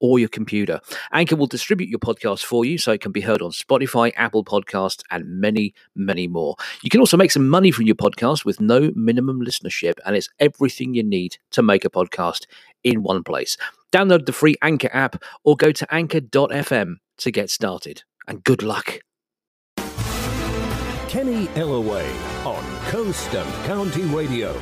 or your computer. Anchor will distribute your podcast for you so it can be heard on Spotify, Apple Podcasts, and many, many more. You can also make some money from your podcast with no minimum listenership, and it's everything you need to make a podcast in one place. Download the free Anchor app or go to anchor.fm to get started. And good luck. Kenny Ellaway on Coast and County Radio.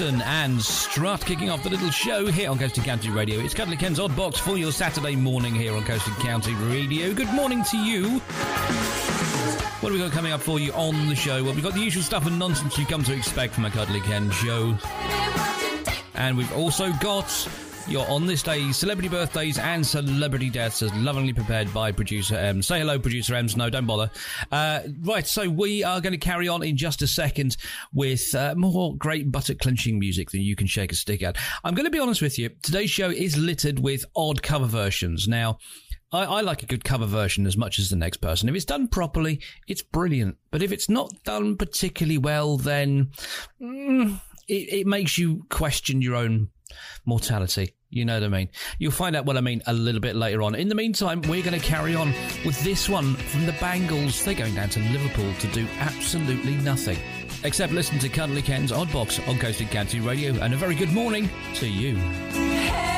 And Strut kicking off the little show here on Coast and County Radio. It's Cuddly Ken's Odd Box for your Saturday morning here on Coast and County Radio. Good morning to you. What have we got coming up for you on the show? Well, we've got the usual stuff and nonsense you come to expect from a Cuddly Ken show. And we've also got you're on this day, celebrity birthdays and celebrity deaths, as lovingly prepared by producer M. Say hello, producer M. No, don't bother. Uh, right, so we are going to carry on in just a second with uh, more great butter clenching music than you can shake a stick at. I'm going to be honest with you. Today's show is littered with odd cover versions. Now, I, I, like a good cover version as much as the next person. If it's done properly, it's brilliant. But if it's not done particularly well, then mm, it, it, makes you question your own mortality. You know what I mean? You'll find out what I mean a little bit later on. In the meantime, we're going to carry on with this one from the Bangles. They're going down to Liverpool to do absolutely nothing except listen to Cuddly Ken's Oddbox on Coast and County Radio. And a very good morning to you. Hey,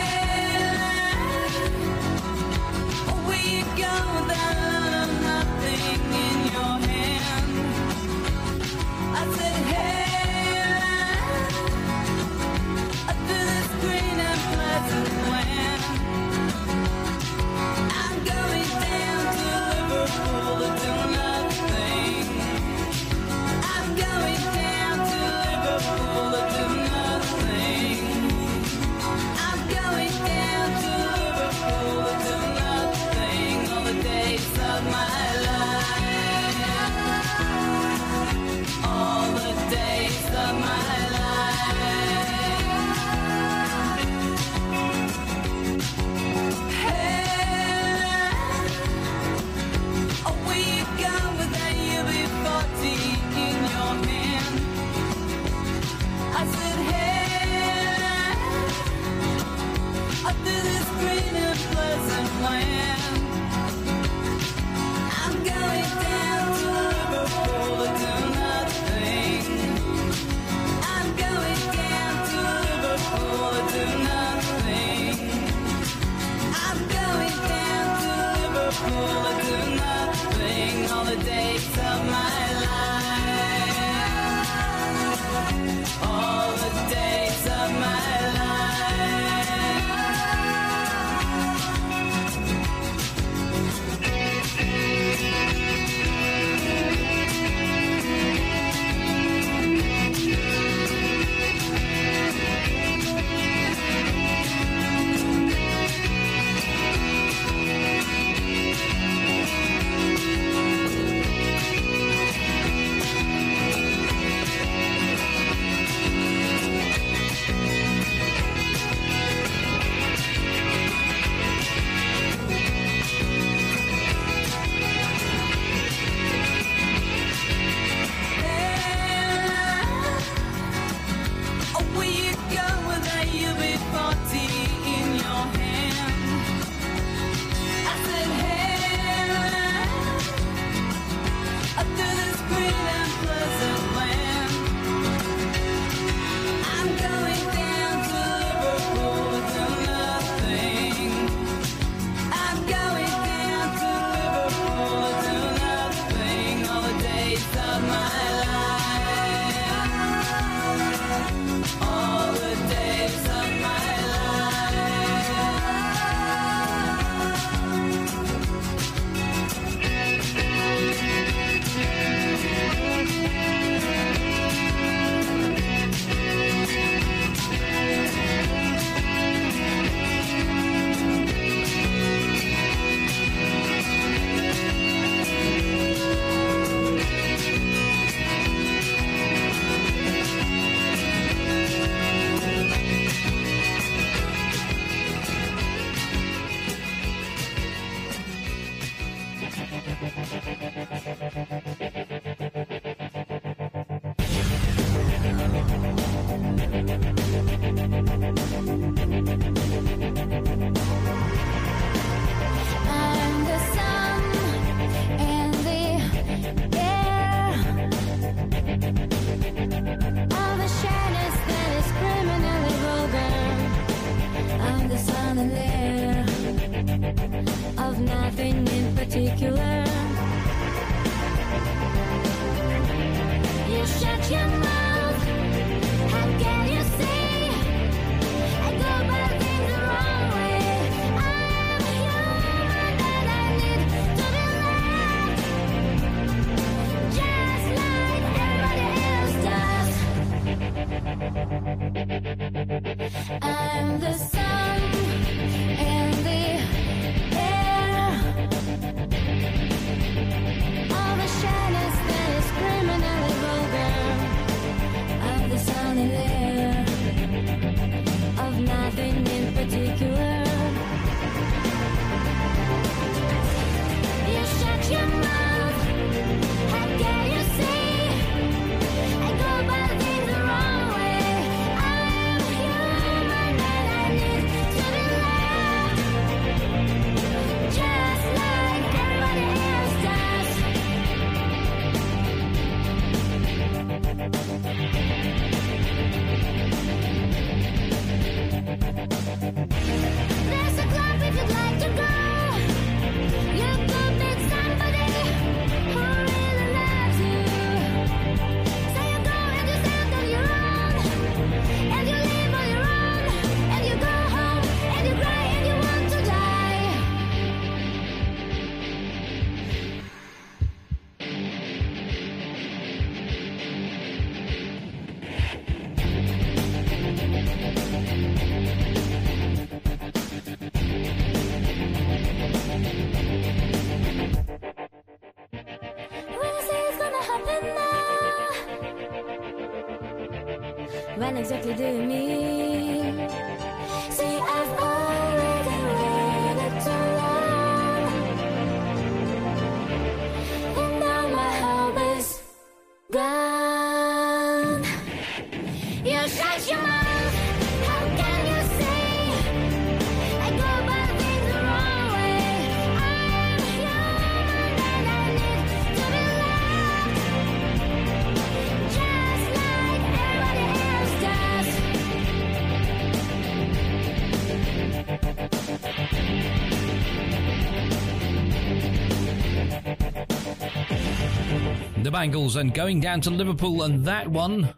Bangles and going down to Liverpool and that one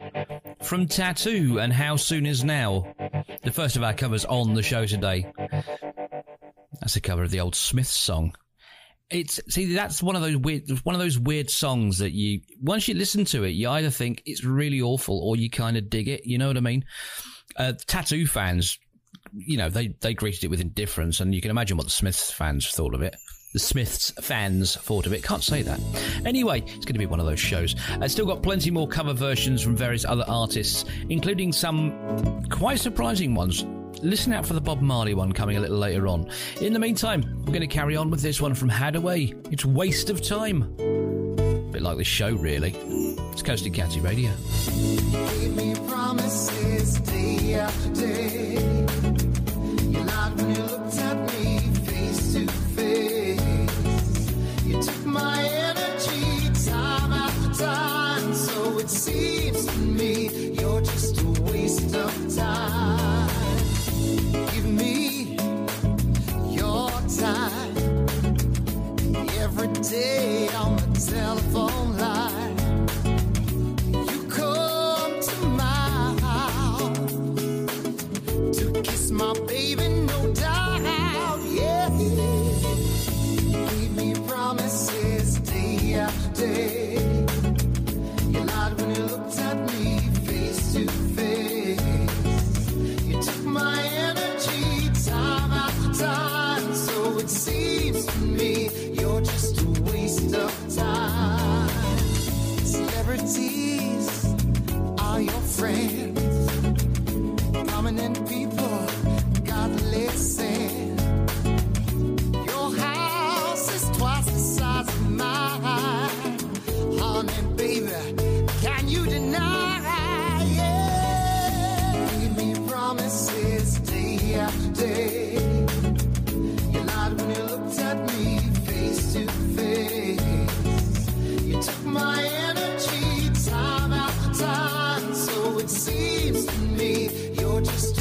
from t.A.T.u. and How Soon Is Now. The first of our covers on the show today. That's a cover of the old Smiths song. It's see that's one of those weird one of those weird songs that you once you listen to it you either think it's really awful or you kind of dig it. You know what I mean? Uh, t.A.T.u. fans, you know, they they greeted it with indifference, and you can imagine what the Smiths fans thought of it. The Smiths fans thought of it. Can't say that. Anyway, it's going to be one of those shows. I've still got plenty more cover versions from various other artists, including some quite surprising ones. Listen out for the Bob Marley one coming a little later on. In the meantime, we're going to carry on with this one from Haddaway. It's Waste of Time. A bit like this show, really. It's Coast and County Radio. me promises day after day. You time. So it seems to me you're just a waste of time. Give me your time every day on the telephone line. You come to my house to kiss my baby, no Celebrities are your friends. Prominent people, God listen. Me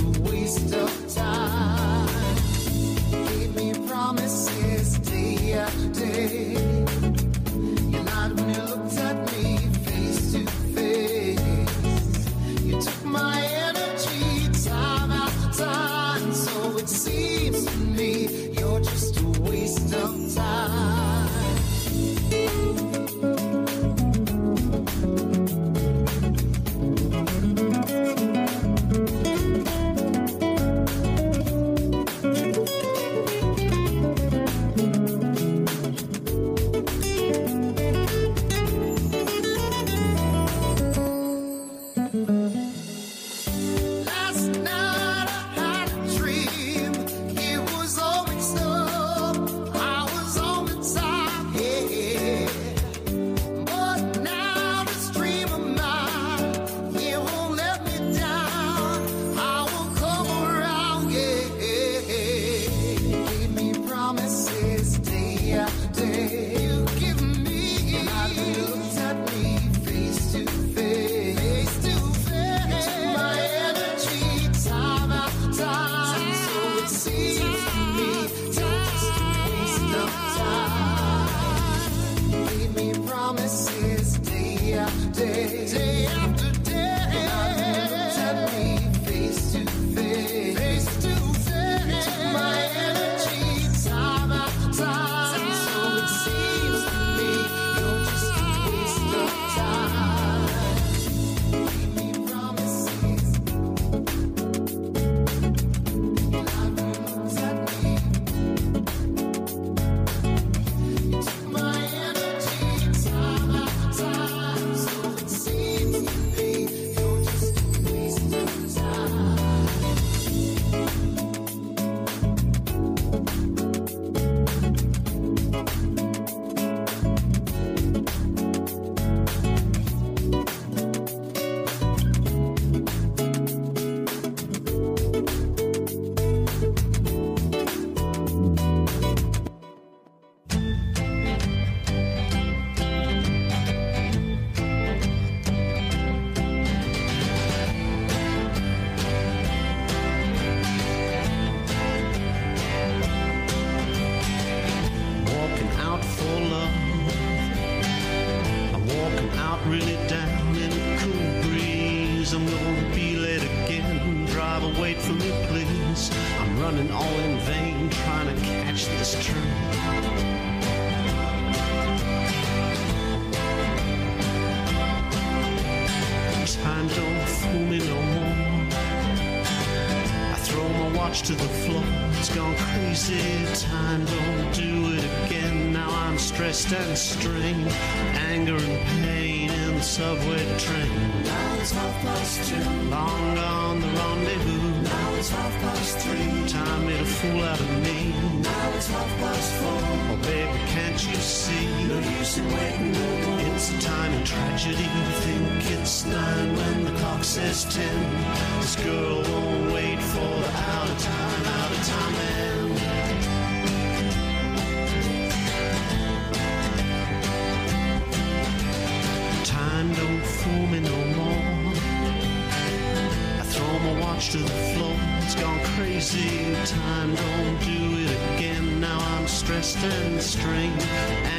Time don't do it again. Now I'm stressed and strained.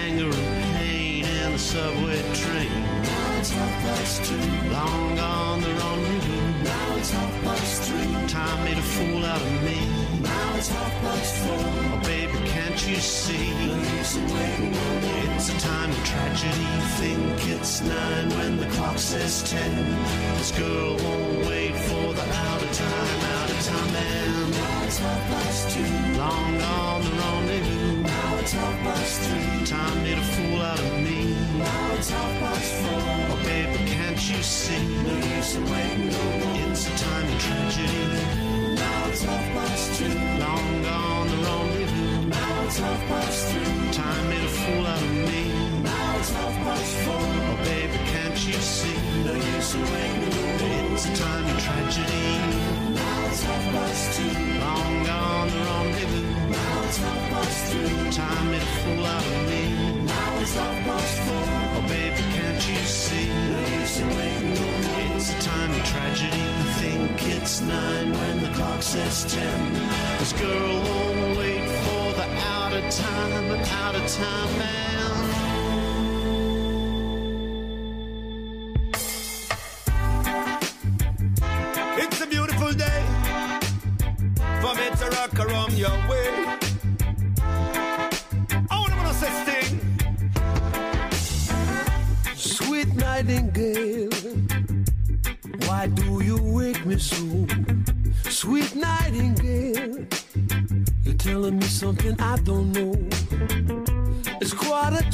Anger and pain in the subway train. Now it's half past two. Long gone the rendezvous. Now it's half past three. Time made a fool out of me. Now it's half past four. Oh baby, can't you see? No use in waiting no more. It's a time of tragedy. Think it's nine when the clock says ten. This girl won't wait for the out of time, out of time past three. Time made a fool out of me. Now it's half past four. Oh baby, can't you see? No use in waiting no more. It's a time of tragedy. Now it's half past two. Long gone the rendezvous. Now it's half past three. Time made a fool out of me. Now it's half past four. Oh baby, can't you see? No use in waiting no more. It's a time of tragedy. Now it's half past two. Made a fool out of me. Now it's past four. Oh baby, can't you see? No use in waiting no more. It's a time of tragedy. Think it's nine when the clock says ten. This girl won't wait for the out of time, out of time man.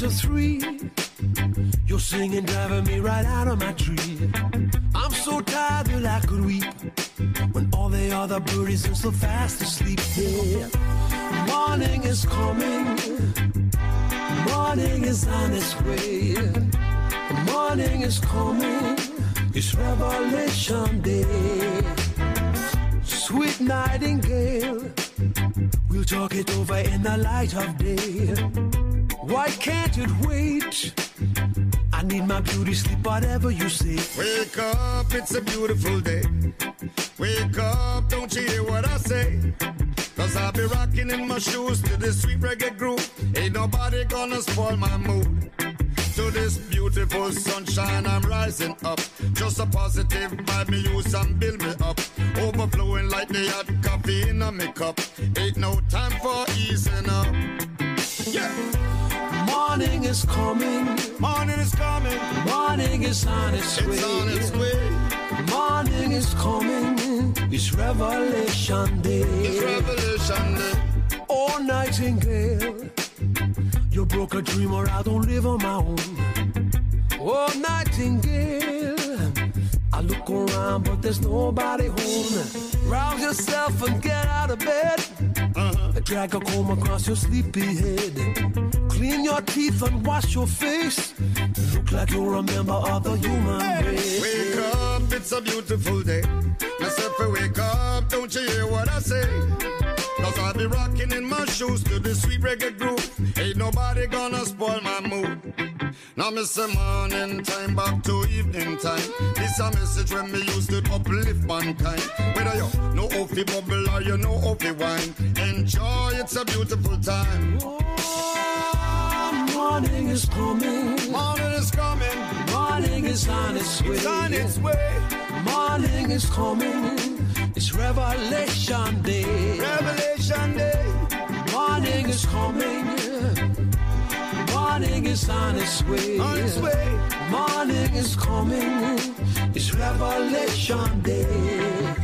To three. You're singing, driving me right out of my tree. I'm so tired that I could weep when all the other birdies are so fast asleep. Yeah, morning is coming. Morning is on its way. Morning is coming. It's Revelation Day. Sweet nightingale. We'll talk it over in the light of day. Why can't it wait? I need my beauty sleep, whatever you say. Wake up, it's a beautiful day. Wake up, don't you hear what I say? Cause I'll be rocking in my shoes to this sweet reggae groove. Ain't nobody gonna spoil my mood. To this beautiful sunshine, I'm rising up. Just a positive vibe, me use and build me up. Overflowing like the hot coffee in a cup. Ain't no time for easing up. Yeah, Morning is coming. morning is coming. Morning is on its way. It's on its way. Morning is coming. It's Revelation Day. It's revelation day. Oh, nightingale, you broke a dream or I don't live on my own. Oh, nightingale, I look around but there's nobody home. Rouse yourself and get out of bed. Drag a comb across your sleepy head. Clean your teeth and wash your face. Look like you're a member of the human race. Wake up, it's a beautiful day. Myself, wake up, don't you hear what I say? Cause I'll be rocking in my shoes to the sweet reggae groove. Ain't nobody gonna spoil my mood. Now miss the morning time back to evening time. This a message when me use to uplift mankind. Whether you know off the bubble or you know the wine. Enjoy, it's a beautiful time. Oh, morning is coming. Morning is coming, Morning is on its way. it's on its way. Morning is coming. It's Revelation Day. Revelation Day. Morning is coming. Morning is on its way. On its way. Morning is coming. It's Revelation Day.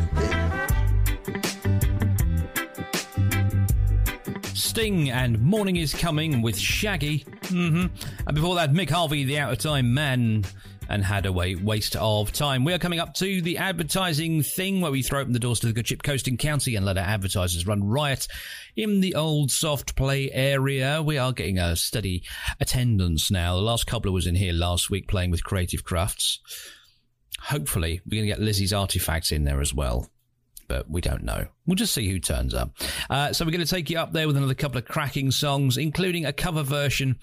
Sting and Morning is Coming with Shaggy. hmm And before that, Mick Harvey, the Out of Time Man, and had Haddaway, Waste of Time. We are coming up to the advertising thing where we throw open the doors to the good ship coasting county and let our advertisers run riot in the old soft play area. We are getting a steady attendance now. The last couple was in here last week playing with Creative Crafts. Hopefully, we're going to get Lizzie's artifacts in there as well but we don't know. We'll just see who turns up. Uh, so we're going to take you up there with another couple of cracking songs, including a cover version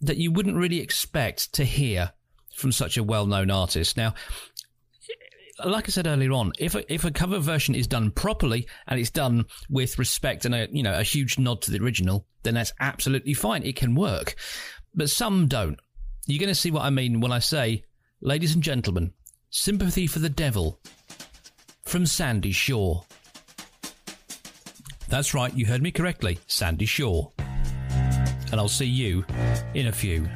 that you wouldn't really expect to hear from such a well-known artist. Now, like I said earlier on, if a, if a cover version is done properly and it's done with respect and a you know a huge nod to the original, then that's absolutely fine. It can work, but some don't. You're going to see what I mean when I say, ladies and gentlemen, sympathy for the devil from Sandie Shaw. That's right, you heard me correctly, Sandie Shaw. And I'll see you in a few.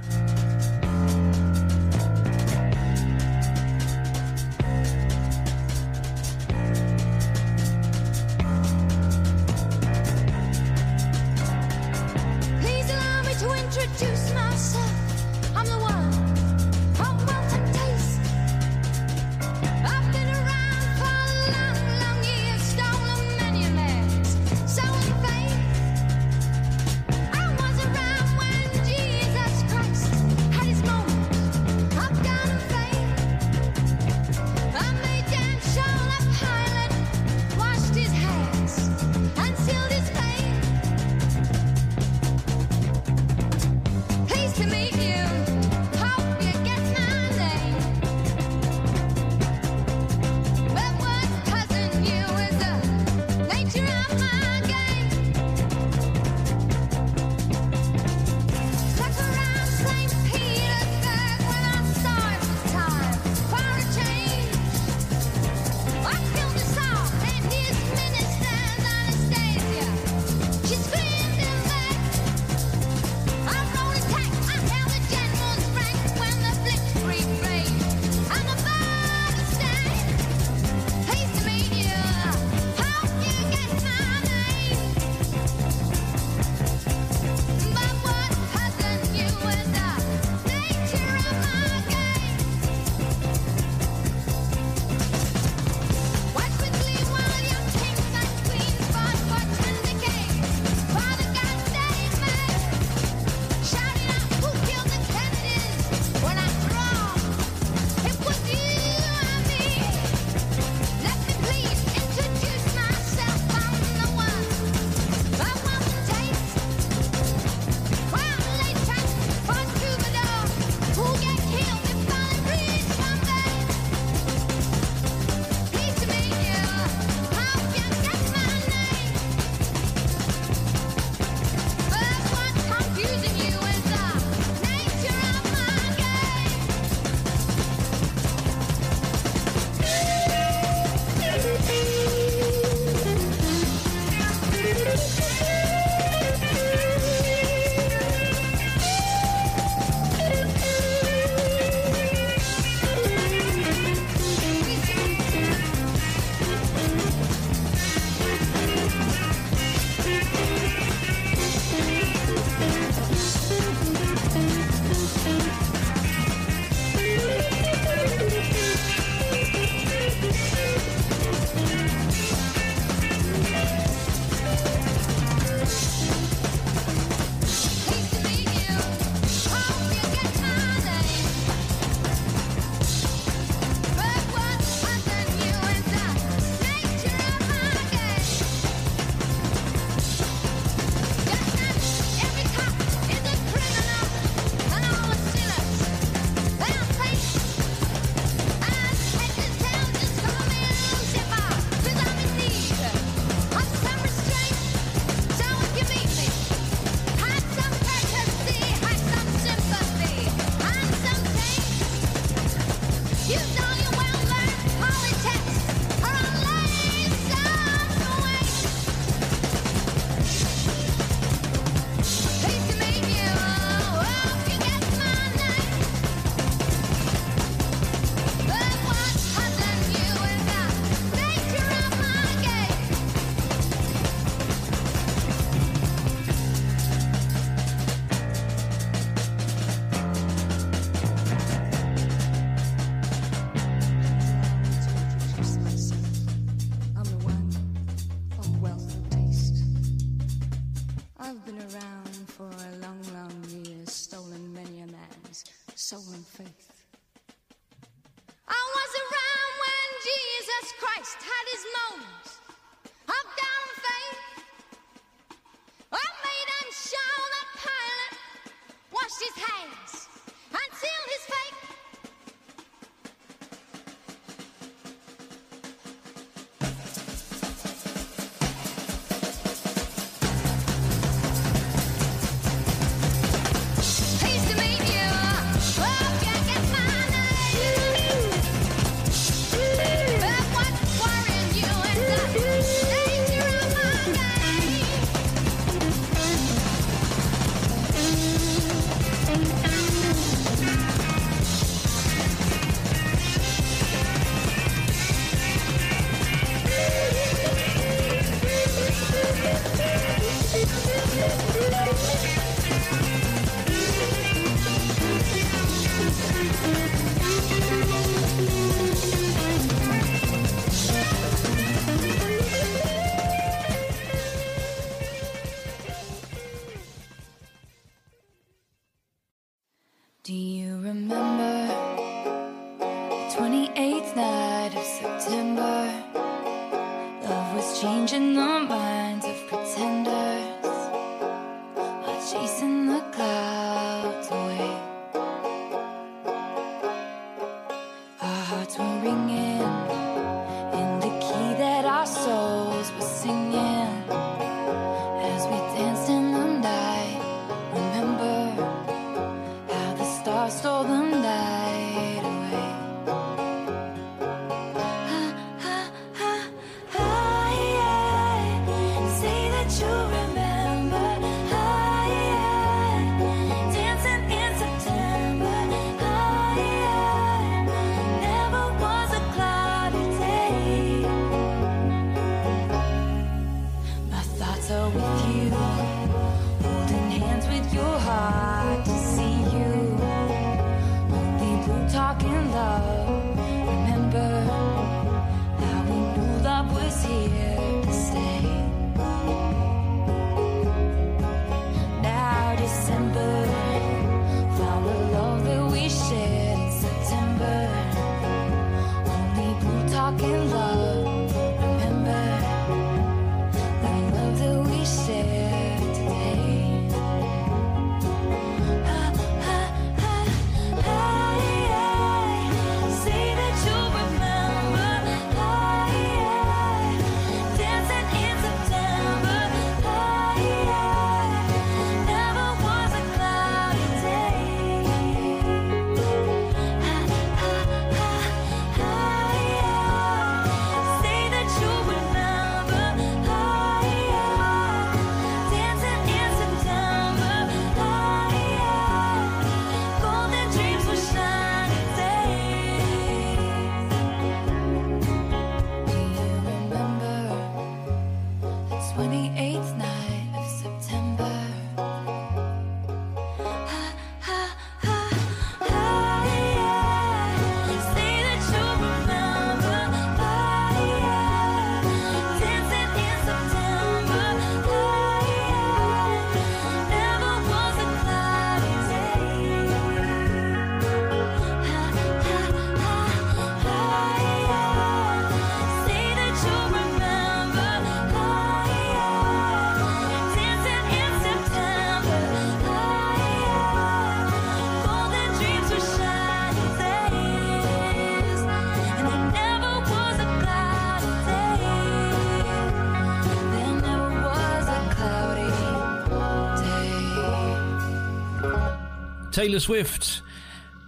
Taylor Swift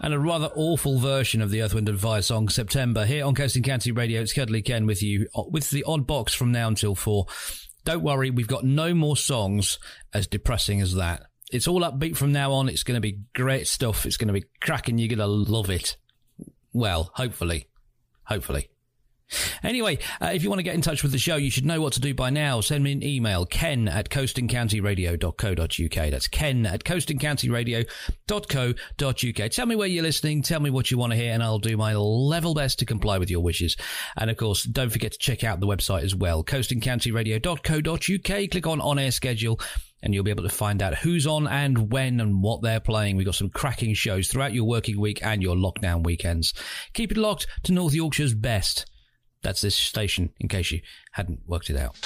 and a rather awful version of the Earth, Wind and Fire song September here on Coast and County Radio. It's Cuddly Ken with you uh, with the odd box from now until four. Don't worry, we've got no more songs as depressing as that. It's all upbeat from now on. It's going to be great stuff. It's going to be cracking. You're going to love it. Well, hopefully. Hopefully. Anyway, uh, if you want to get in touch with the show, you should know what to do by now. Send me an email, ken at coastandcountyradio.co.uk. That's ken at coastandcountyradio.co.uk. Tell me where you're listening. Tell me what you want to hear, and I'll do my level best to comply with your wishes. And of course, don't forget to check out the website as well, coastandcountyradio.co.uk. Click on on air schedule and you'll be able to find out who's on and when and what they're playing. We've got some cracking shows throughout your working week and your lockdown weekends. Keep it locked to North Yorkshire's best. That's this station, in case you hadn't worked it out.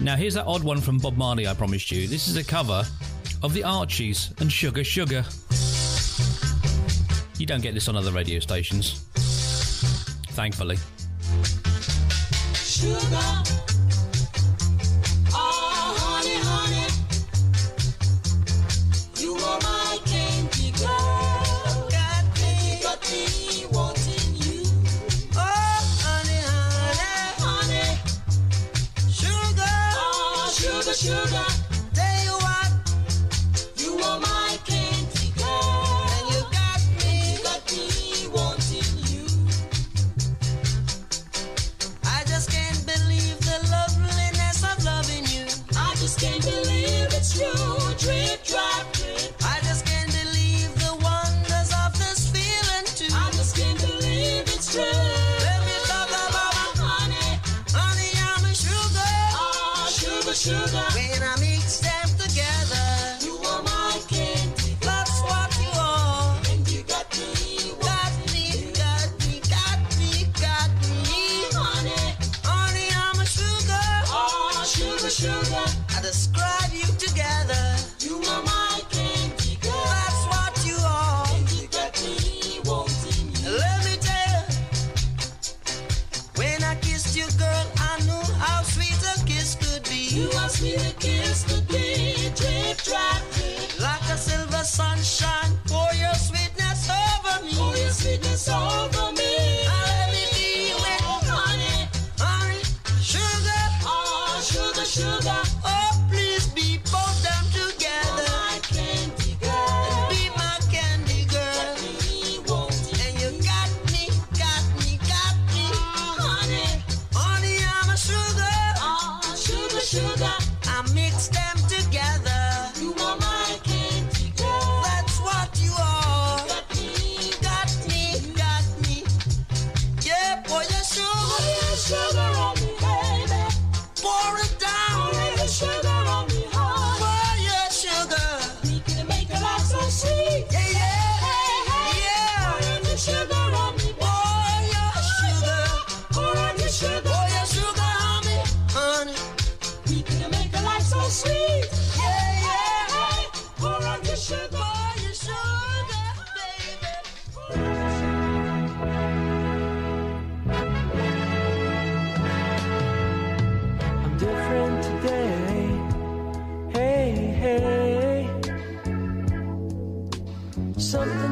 Now, here's that odd one from Bob Marley I promised you. This is a cover of the Archies and Sugar Sugar. You don't get this on other radio stations, thankfully. Sugar.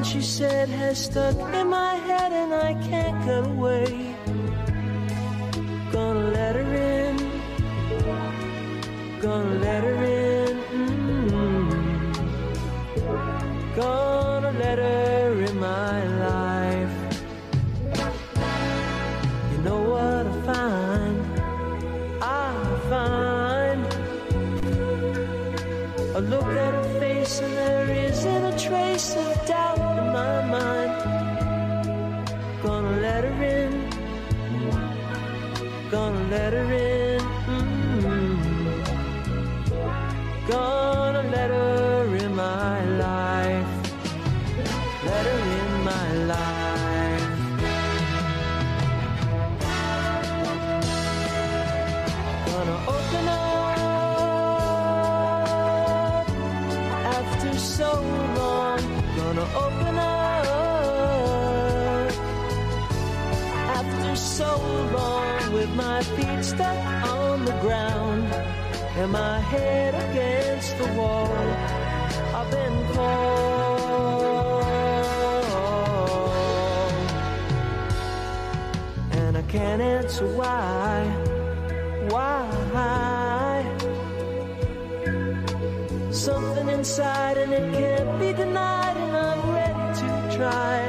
she said has stuck in my head and I can't get away. and my head against the wall. I've been called, and I can't answer why, why. Something inside and it can't be denied, and I'm ready to try.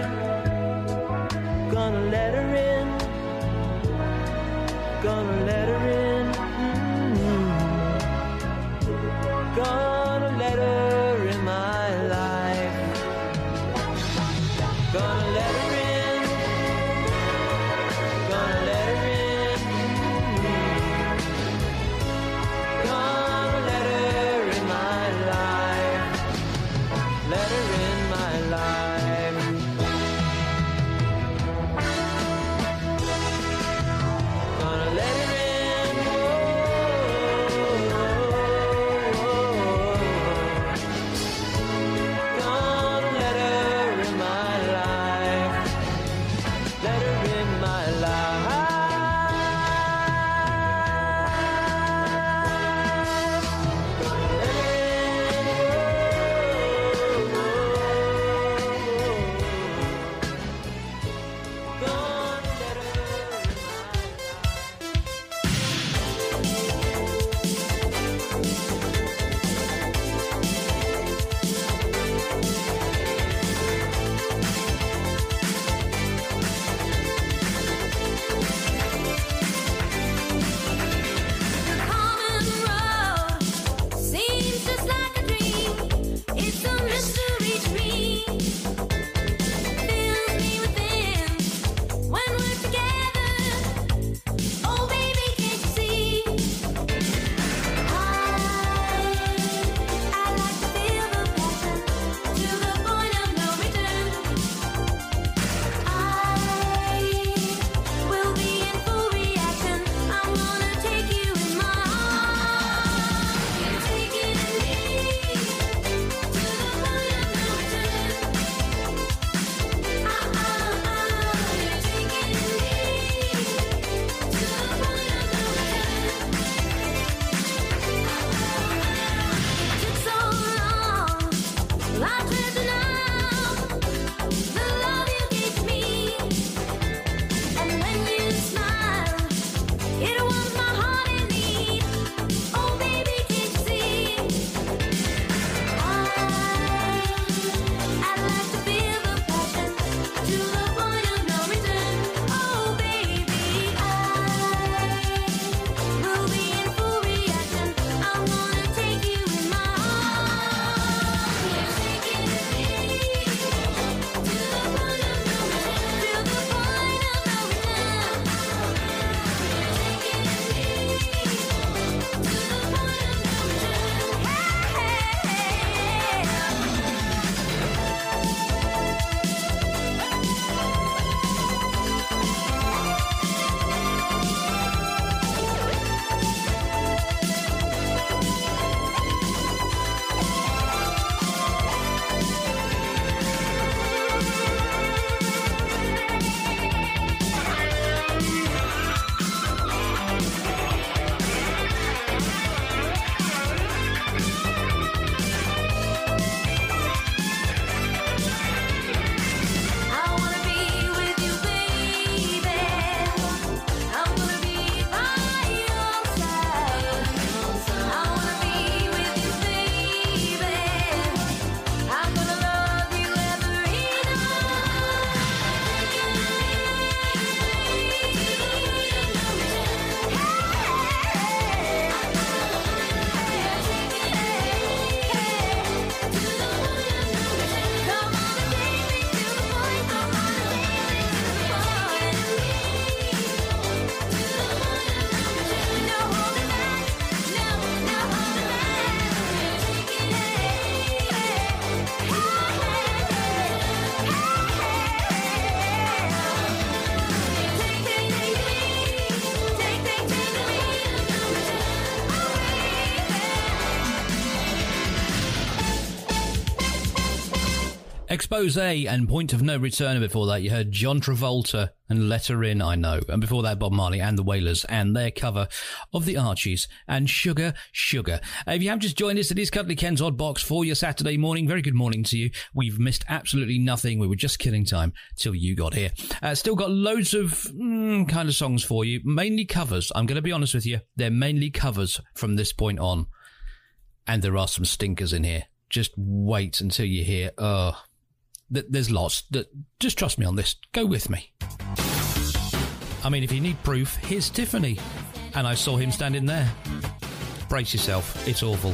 Expose and Point of No Return. Before that, you heard John Travolta and Let Her In, I Know. And before that, Bob Marley and the Wailers and their cover of the Archies and Sugar, Sugar. If you have just joined us, it is Cuddly Ken's Odd Box for your Saturday morning. Very good morning to you. We've missed absolutely nothing. We were just killing time till you got here. Uh, still got loads of mm, kind of songs for you, mainly covers. I'm going to be honest with you. They're mainly covers from this point on. And there are some stinkers in here. Just wait until you hear, oh, there's lots. Th- Just trust me on this. Go with me. I mean, if you need proof, here's Tiffany. And I saw him standing there. Brace yourself. It's awful.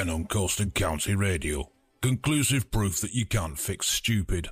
10 on Coast and County Radio. Conclusive proof that you can't fix stupid.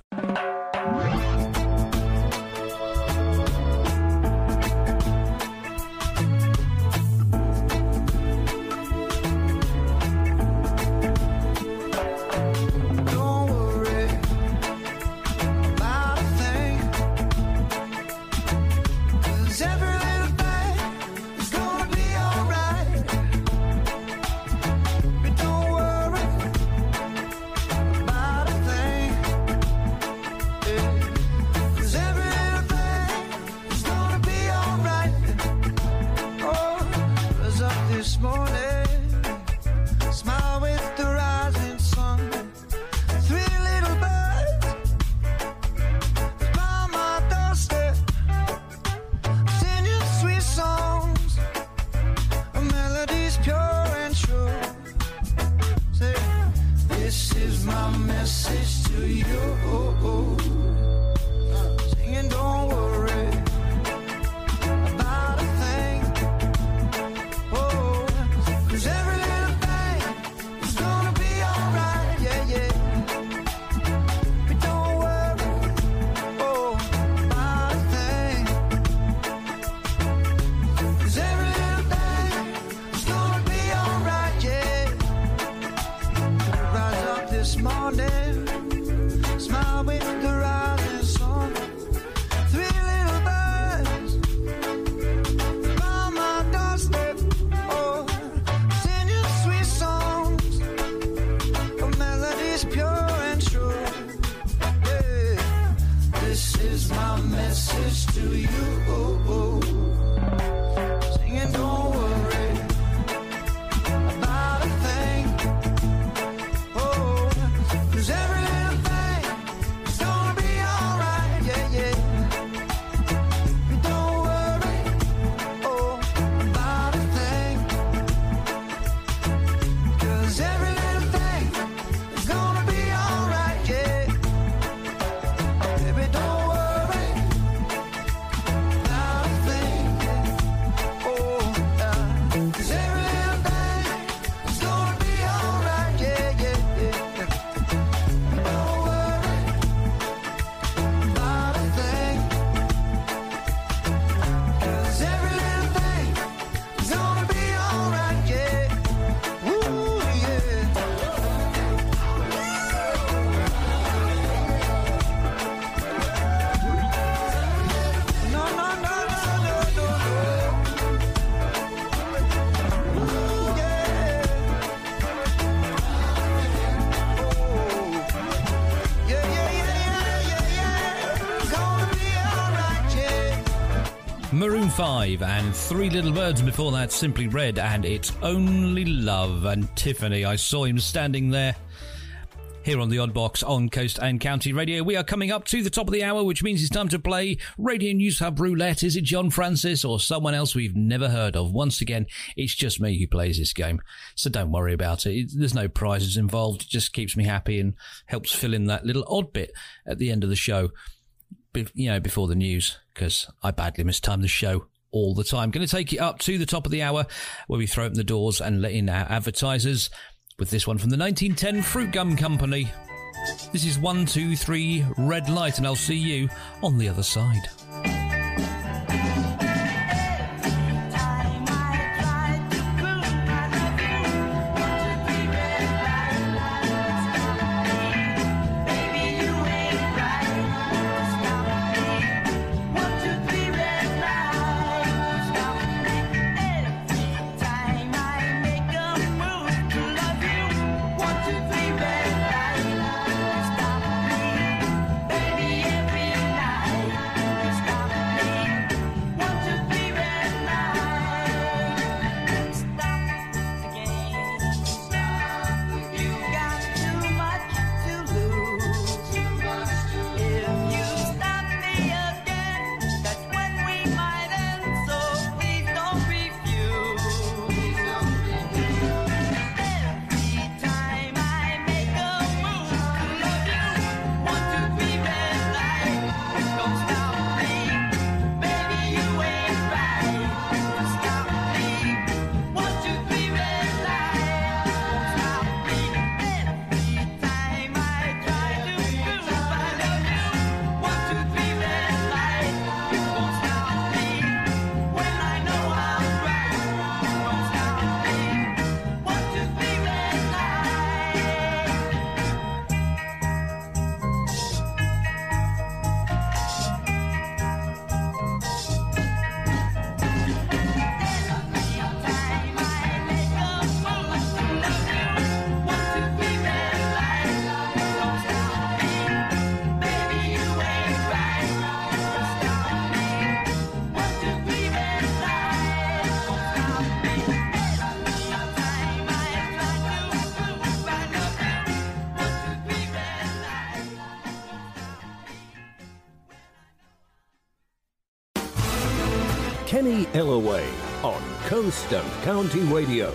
5 and Three Little Birds before that, Simply Red and It's Only Love. And Tiffany, I saw him standing there here on the Odd Box on Coast and County Radio. We are coming up to the top of the hour, which means it's time to play Radio News Hub Roulette. Is it John Francis or someone else we've never heard of? Once again, it's just me who plays this game, so don't worry about it. There's no prizes involved. It just keeps me happy and helps fill in that little odd bit at the end of the show, be- you know, before the news, because I badly mistime the show all the time. Going to take you up to the top of the hour where we throw open the doors and let in our advertisers with this one from the 1910 Fruitgum Company. This is 123 Red Light, and I'll see you on the other side. Ellaway on Coast and County Radio.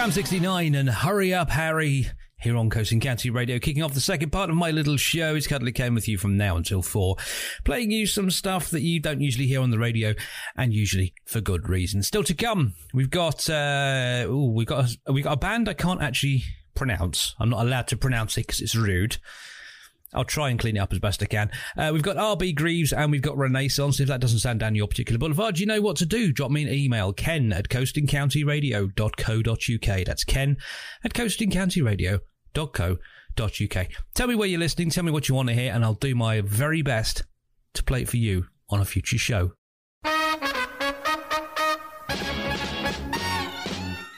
Sham 69 and Hurry Up Harry here on Coast and County Radio, kicking off the second part of my little show. It's Cuddly Ken with you from now until four, playing you some stuff that you don't usually hear on the radio, and usually for good reason. Still to come, we've got uh, ooh, we've got a, we got a band I can't actually pronounce. I'm not allowed to pronounce it because it's rude. I'll try and clean it up as best I can. Uh, we've got RB Greaves and we've got Renaissance. If that doesn't sound down your particular boulevard, you know what to do. Drop me an email, ken at coastandcountyradio.co.uk. That's ken at coastandcountyradio.co.uk. Tell me where you're listening, tell me what you want to hear, and I'll do my very best to play it for you on a future show.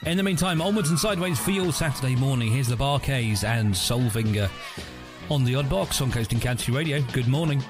In the meantime, onwards and sideways for your Saturday morning. Here's the Bar-Kays and Soulfinger on the Odd Box on Coast and County Radio. Good morning.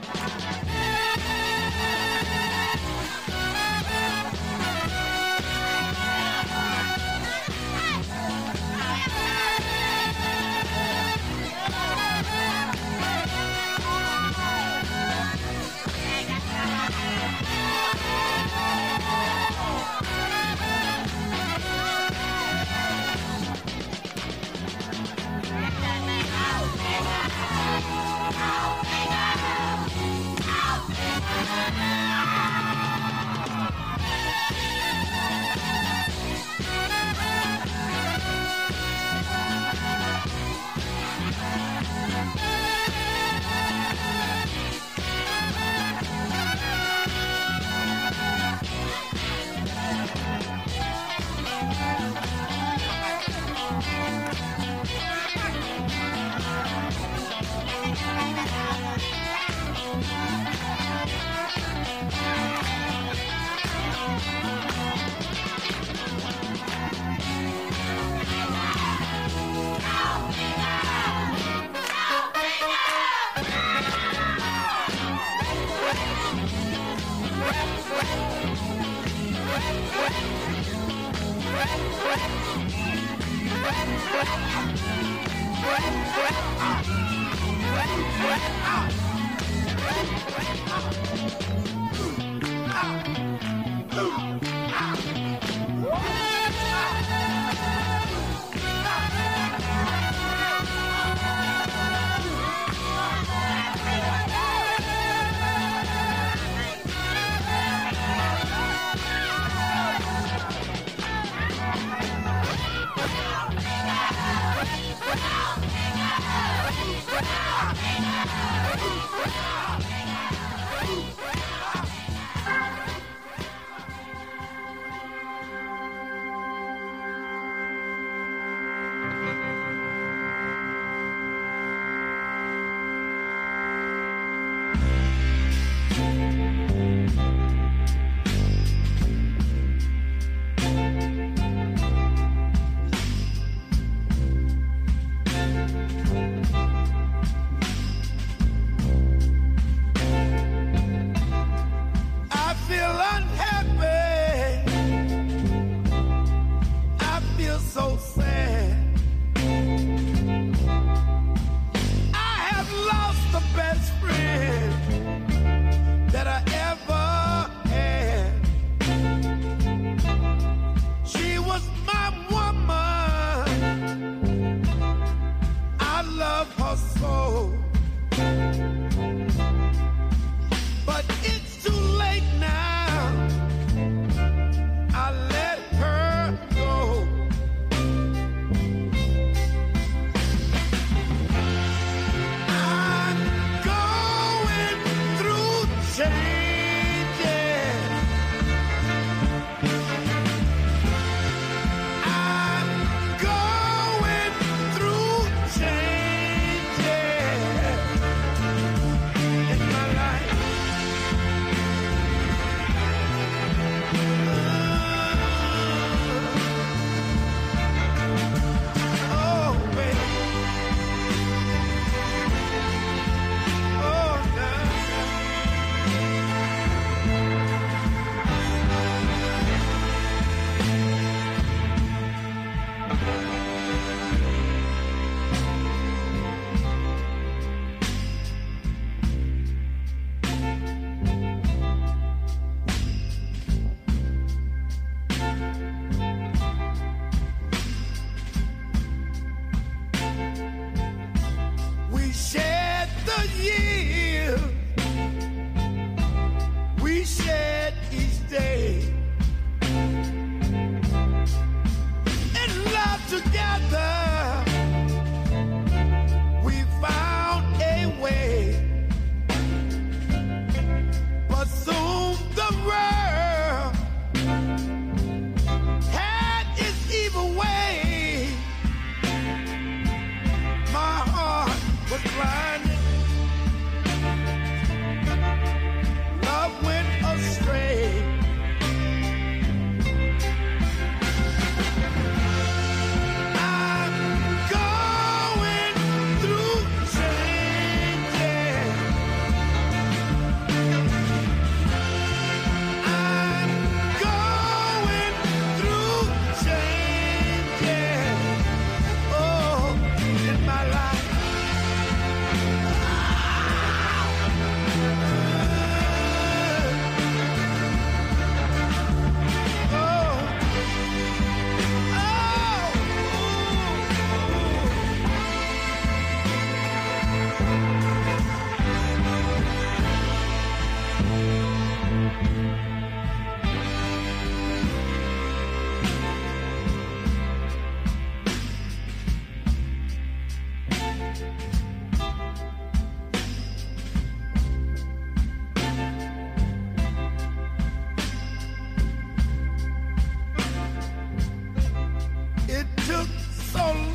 so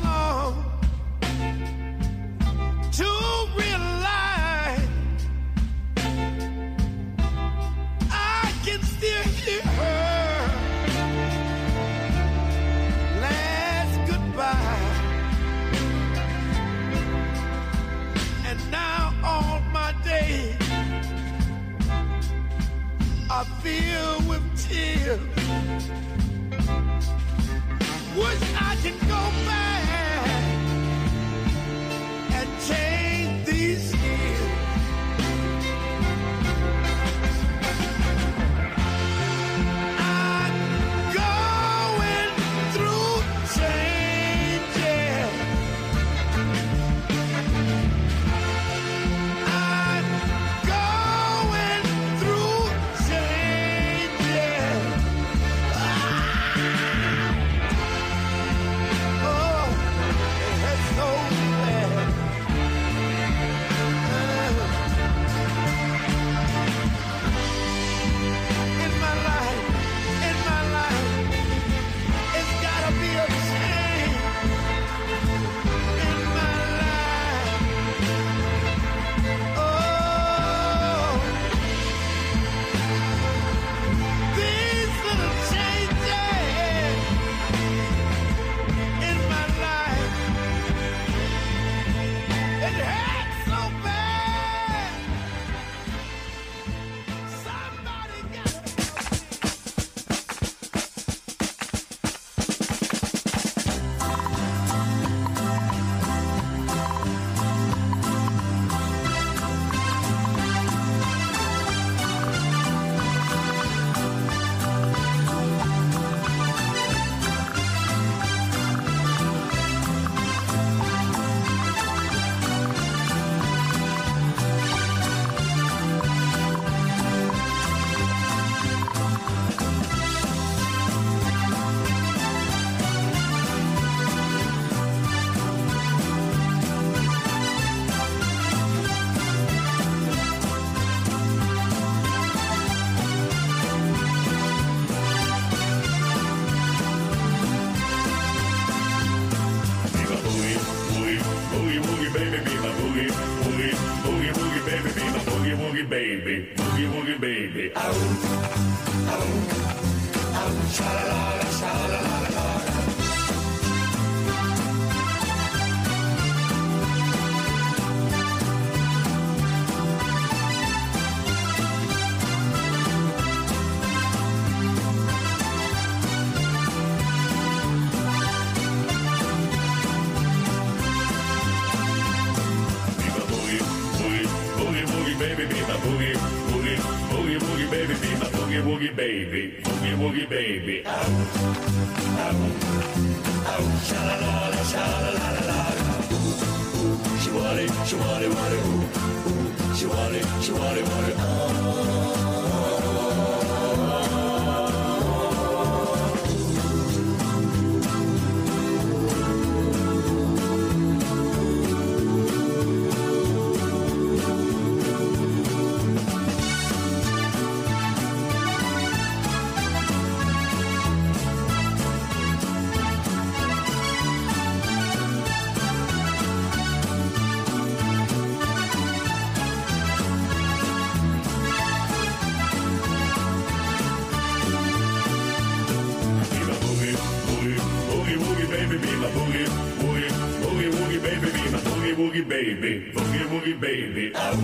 baby. Boogie, woogie, baby. Ow,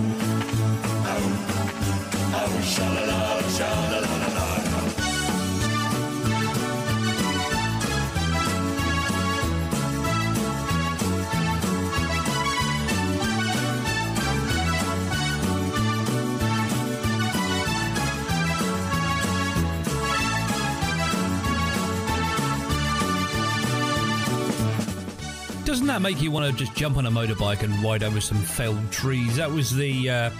ow, ow, sha la la sha la la la that make you want to just jump on a motorbike and ride over some felled trees? That was the uh,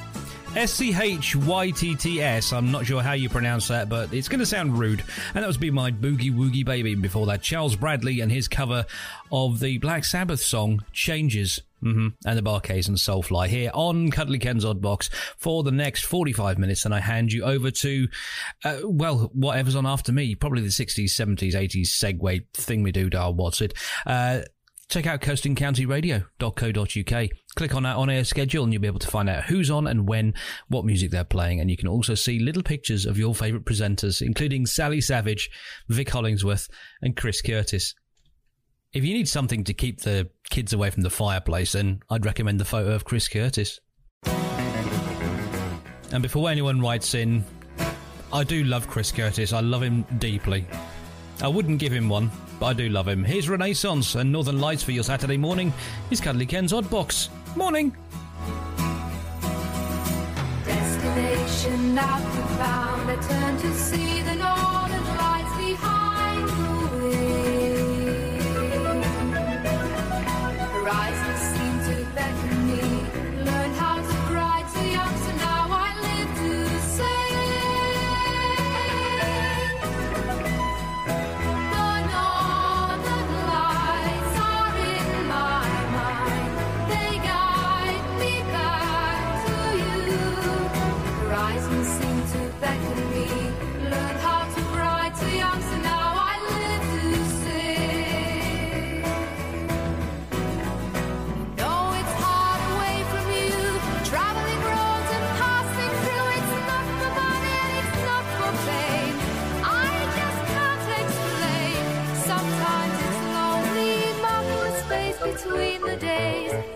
S-C-H-Y-T-T-S. I'm not sure how you pronounce that, but it's going to sound rude. And that was Be My Boogie Woogie Baby. Before that, Charles Bradley and his cover of the Black Sabbath song Changes. hmm And the Bar-Kays and Soulfly here on Cuddly Ken's Odd Box for the next 45 minutes. And I hand you over to, uh, well, whatever's on after me. Probably the 60s, 70s, 80s segue thing we do, Darl. What's it? Uh, check out coastandcountyradio.co.uk. Click on our on-air schedule and you'll be able to find out who's on and when, what music they're playing. And you can also see little pictures of your favourite presenters, including Sally Savage, Vic Hollingsworth and Chris Curtis. If you need something to keep the kids away from the fireplace, then I'd recommend the photo of Chris Curtis. And before anyone writes in, I do love Chris Curtis. I love him deeply. I wouldn't give him one, but I do love him. Here's Renaissance and Northern Lights for your Saturday morning. It's Cuddly Ken's Odd Box. Morning. Destination now found. I turn to see the northern lights behind the way. Horizons between the days.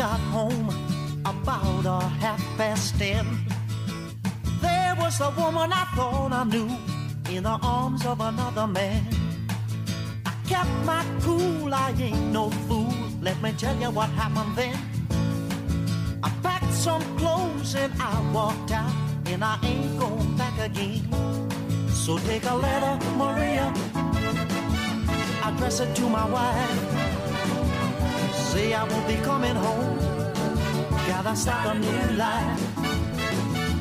Got home, about a half past ten, there was a woman I thought I knew in the arms of another man. I kept my cool, I ain't no fool. Let me tell you what happened then. I packed some clothes and I walked out, and I ain't going back again. So take a letter, Maria, address it to my wife. Say I won't be coming home. Gotta start a new life.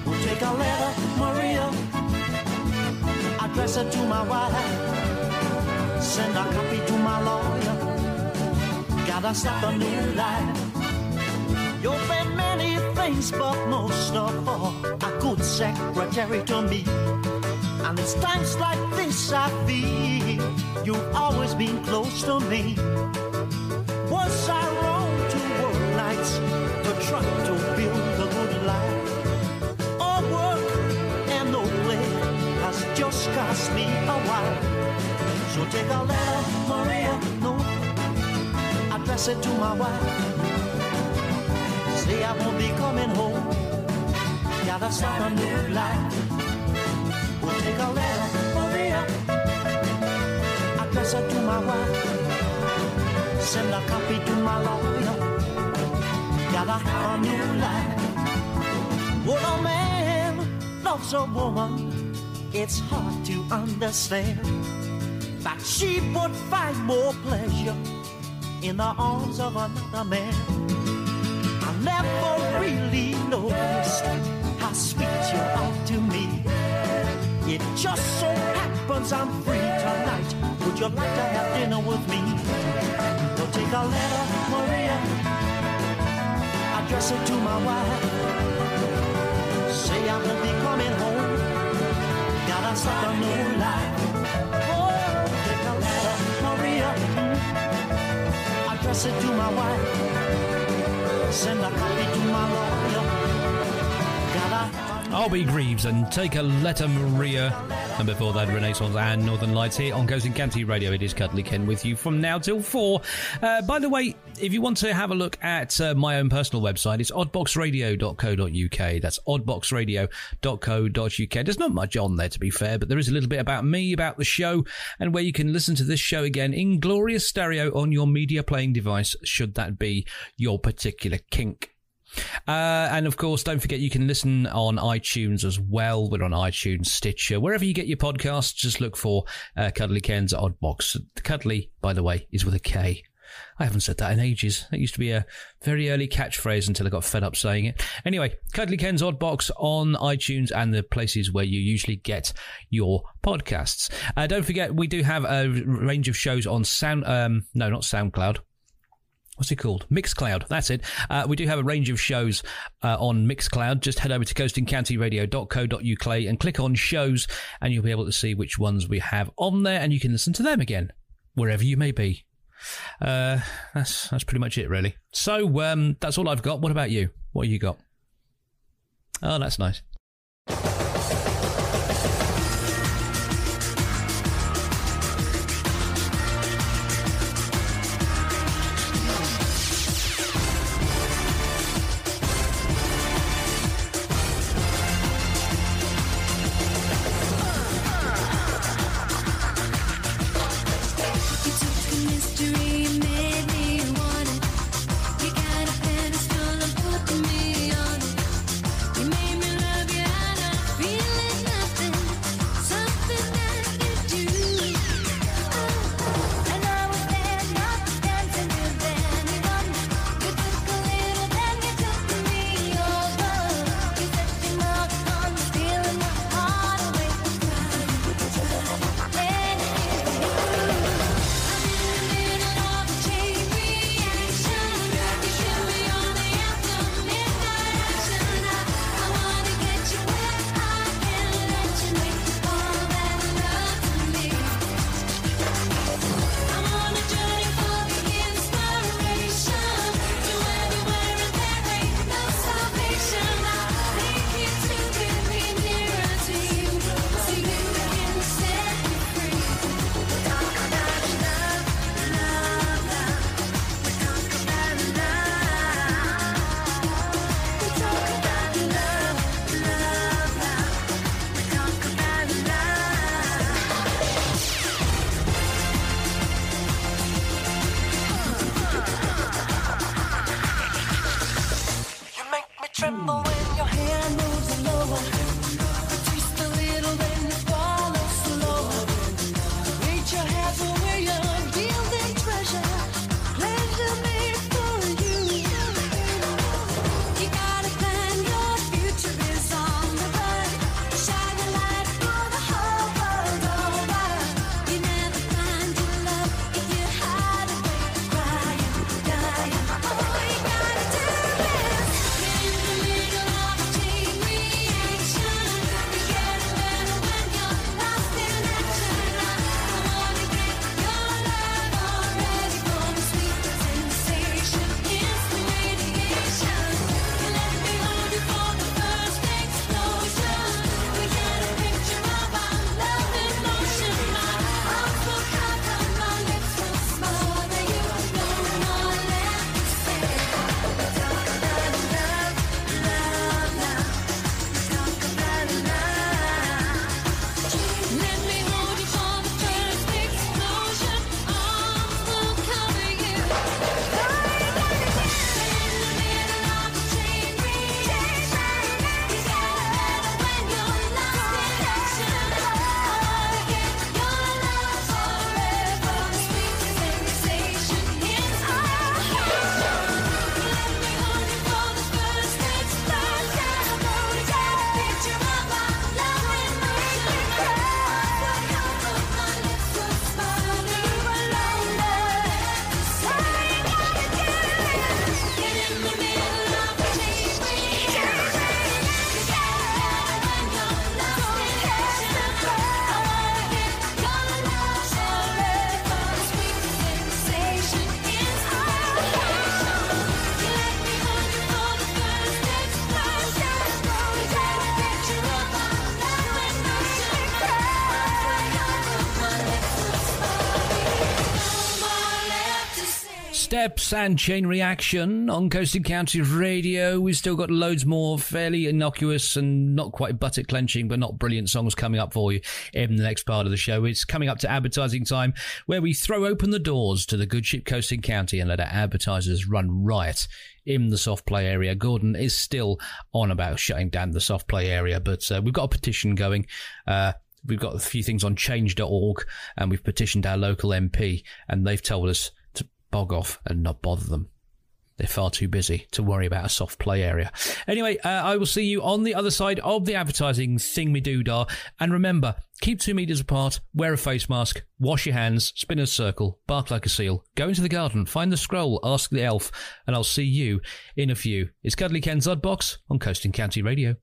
We'll take a letter, Maria. Address it to my wife. Send a copy to my lawyer. Gotta start a new life. You've been many things, but most of all, a good secretary to me. And it's times like this I feel you've always been close to me. Just cost me a while. So take a letter, Maria, no, address it to my wife. Say I won't be coming home. Gotta start a new life. We'll take a letter, Maria, address it to my wife. Send a copy to my lawyer. Gotta have a new life. When a man loves a woman, it's hard to understand that she would find more pleasure in the arms of another man. I never really noticed how sweet you are to me. It just so happens I'm free tonight. Would you like to have dinner with me? We'll take a letter, Maria. Address it to my wife. Say I won't be coming home. Gotta start a life. Oh, take a letter, Maria. Address it to my wife. Send a copy to my lawyer. Gotta RB Greaves and take a letter, Maria. And before that, Renaissance and Northern Lights here on Coast and County Radio. It is Cuddly Ken with you from now till four. Uh, by the way, if you want to have a look at uh, my own personal website, it's oddboxradio.co.uk. That's oddboxradio.co.uk. There's not much on there, to be fair, but there is a little bit about me, about the show, and where you can listen to this show again in glorious stereo on your media playing device, should that be your particular kink. Uh, and of course, don't forget you can listen on iTunes as well. We're on iTunes, Stitcher, wherever you get your podcasts. Just look for uh, Cuddly Ken's Oddbox. Cuddly, by the way, is with a K. I haven't said that in ages. That used to be a very early catchphrase until I got fed up saying it. Anyway, Cuddly Ken's Odd Box on iTunes and the places where you usually get your podcasts. Uh, don't forget, we do have a range of shows on Sound. Um, no, not SoundCloud what's it called? Mixcloud. That's it. Uh, we do have a range of shows uh, on Mixcloud. Just head over to coastandcountyradio.co.uk and click on shows, and you'll be able to see which ones we have on there, and you can listen to them again wherever you may be. Uh, that's that's pretty much it, really. So um, that's all I've got. What about you? What you got? Oh, that's nice. Steps and Chain Reaction on Coast and County Radio. We've still got loads more fairly innocuous and not quite buttock clenching, but not brilliant songs coming up for you in the next part of the show. It's coming up to advertising time where we throw open the doors to the good ship Coasting County and let our advertisers run riot in the soft play area. Gordon is still on about shutting down the soft play area, but uh, we've got a petition going. Uh, We've got a few things on change.org and we've petitioned our local MP and they've told us bog off and not bother them. They're far too busy to worry about a soft play area. Anyway, uh, I will see you on the other side of the advertising thing me doodah. And remember, keep two meters apart, wear a face mask, wash your hands, spin a circle, bark like a seal, go into the garden, find the scroll, ask the elf, and I'll see you in a few. It's Cuddly Ken's Oddbox on Coast and County Radio.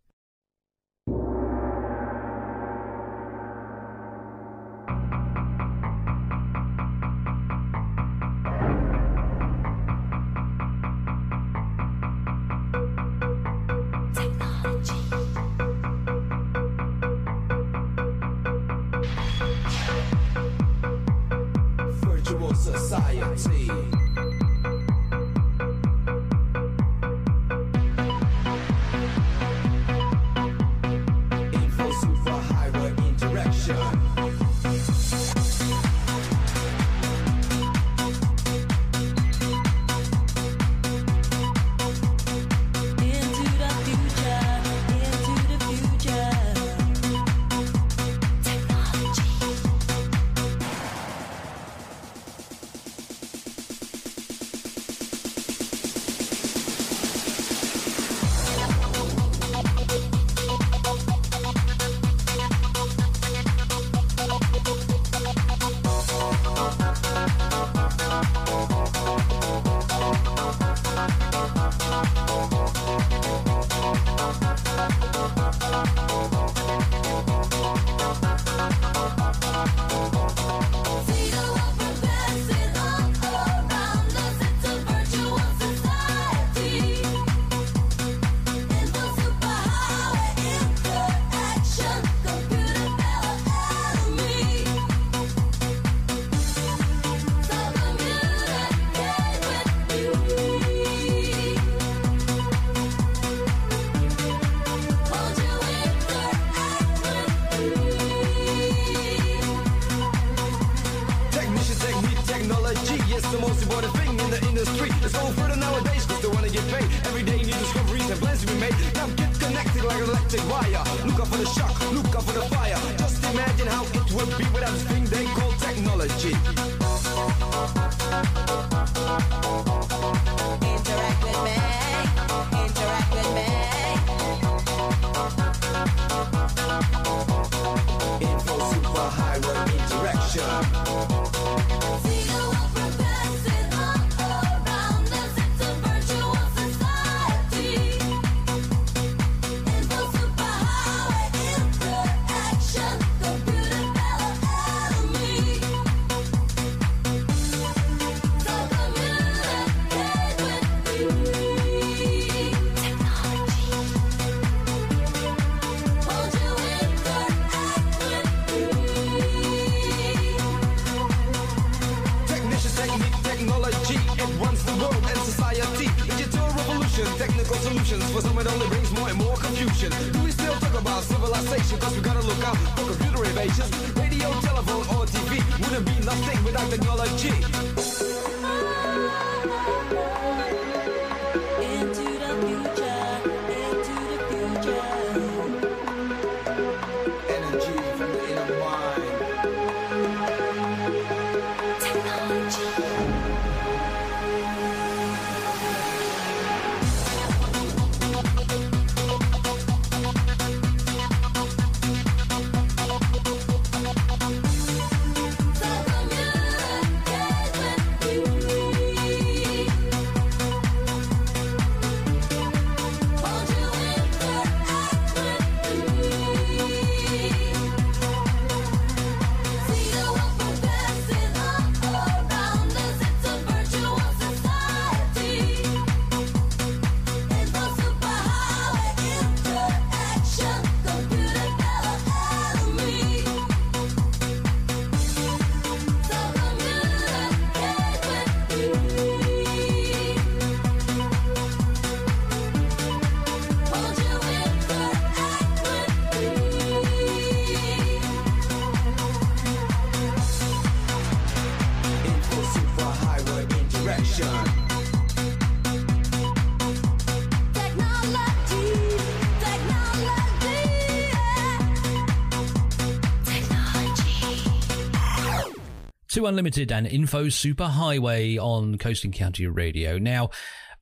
To Unlimited and Info Super Highway on Coast and County Radio. Now,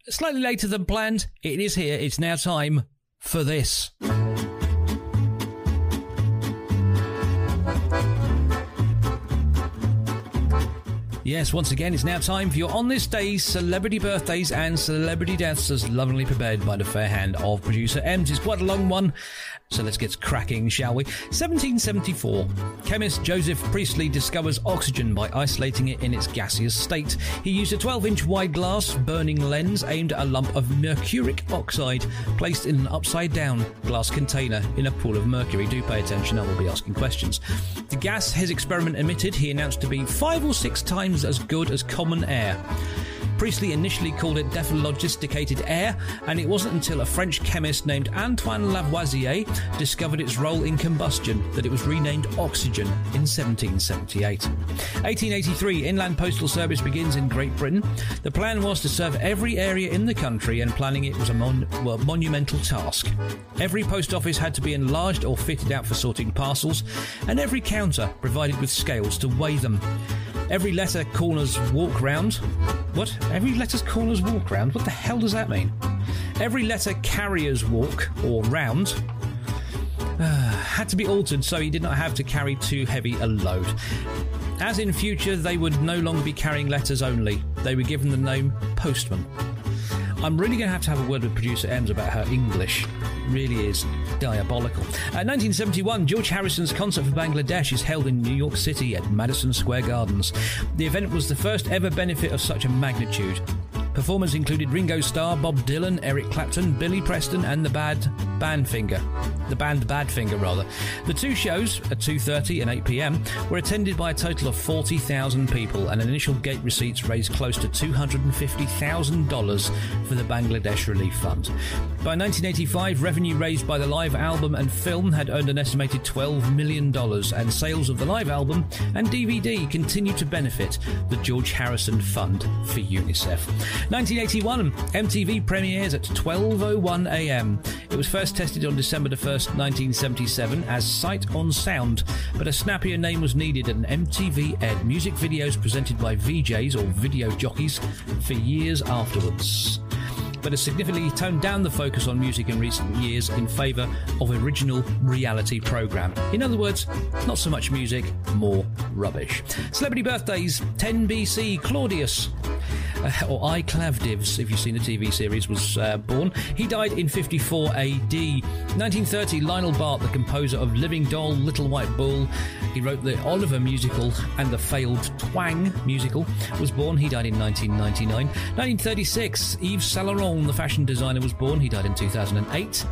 slightly later than planned, it is here. It's now time for this. Yes, once again, it's now time for your On This Day's celebrity birthdays and celebrity deaths as lovingly prepared by the fair hand of producer Ems. It's quite a long one, so let's get cracking, shall we? 1774. Chemist Joseph Priestley discovers oxygen by isolating it in its gaseous state. He used a 12 inch wide glass burning lens aimed at a lump of mercuric oxide placed in an upside down glass container in a pool of mercury. Do pay attention, I will be asking questions. The gas his experiment emitted, he announced to be five or six times as good as common air. Priestley initially called it dephlogisticated air, and it wasn't until a French chemist named Antoine Lavoisier discovered its role in combustion that it was renamed oxygen in 1778. 1883, Inland Postal Service begins in Great Britain. The plan was to serve every area in the country, and planning it was a mon- well, monumental task. Every post office had to be enlarged or fitted out for sorting parcels, and every counter provided with scales to weigh them. Every letter corners walk round. What? Every letter's corners walk round? What the hell does that mean? Every letter carriers walk, or round, uh, had to be altered so he did not have to carry too heavy a load. As in future, they would no longer be carrying letters only. They were given the name postman. I'm really going to have to have a word with producer Ems about her English. Really is diabolical. Uh, 1971, George Harrison's concert for Bangladesh is held in New York City at Madison Square Gardens. The event was the first ever benefit of such a magnitude. Performers included Ringo Starr, Bob Dylan, Eric Clapton, Billy Preston, and the Bad Bandfinger. The band Badfinger, rather. The two shows, at 2.30 and 8 pm, were attended by a total of 40,000 people, and initial gate receipts raised close to $250,000 for the Bangladesh Relief Fund. By 1985, revenue raised by the live album and film had earned an estimated $12 million, and sales of the live album and DVD continued to benefit the George Harrison Fund for UNICEF. 1981, MTV premieres at 12:01 a.m. It was first tested on December the 1st, 1977 as Sight on Sound, but a snappier name was needed and MTV aired music videos presented by VJs or video jockeys for years afterwards but has significantly toned down the focus on music in recent years in favour of original reality programme. In other words, not so much music, more rubbish. Celebrity birthdays 10 BC, Claudius. Uh, or I Clavdivs, if you've seen the TV series, was uh, born. He died in 54 AD. 1930, Lionel Bart, the composer of Living Doll, Little White Bull, he wrote the Oliver musical and the failed Twang musical, was born. He died in 1999. 1936, Yves Saint Laurent, the fashion designer, was born. He died in 2008.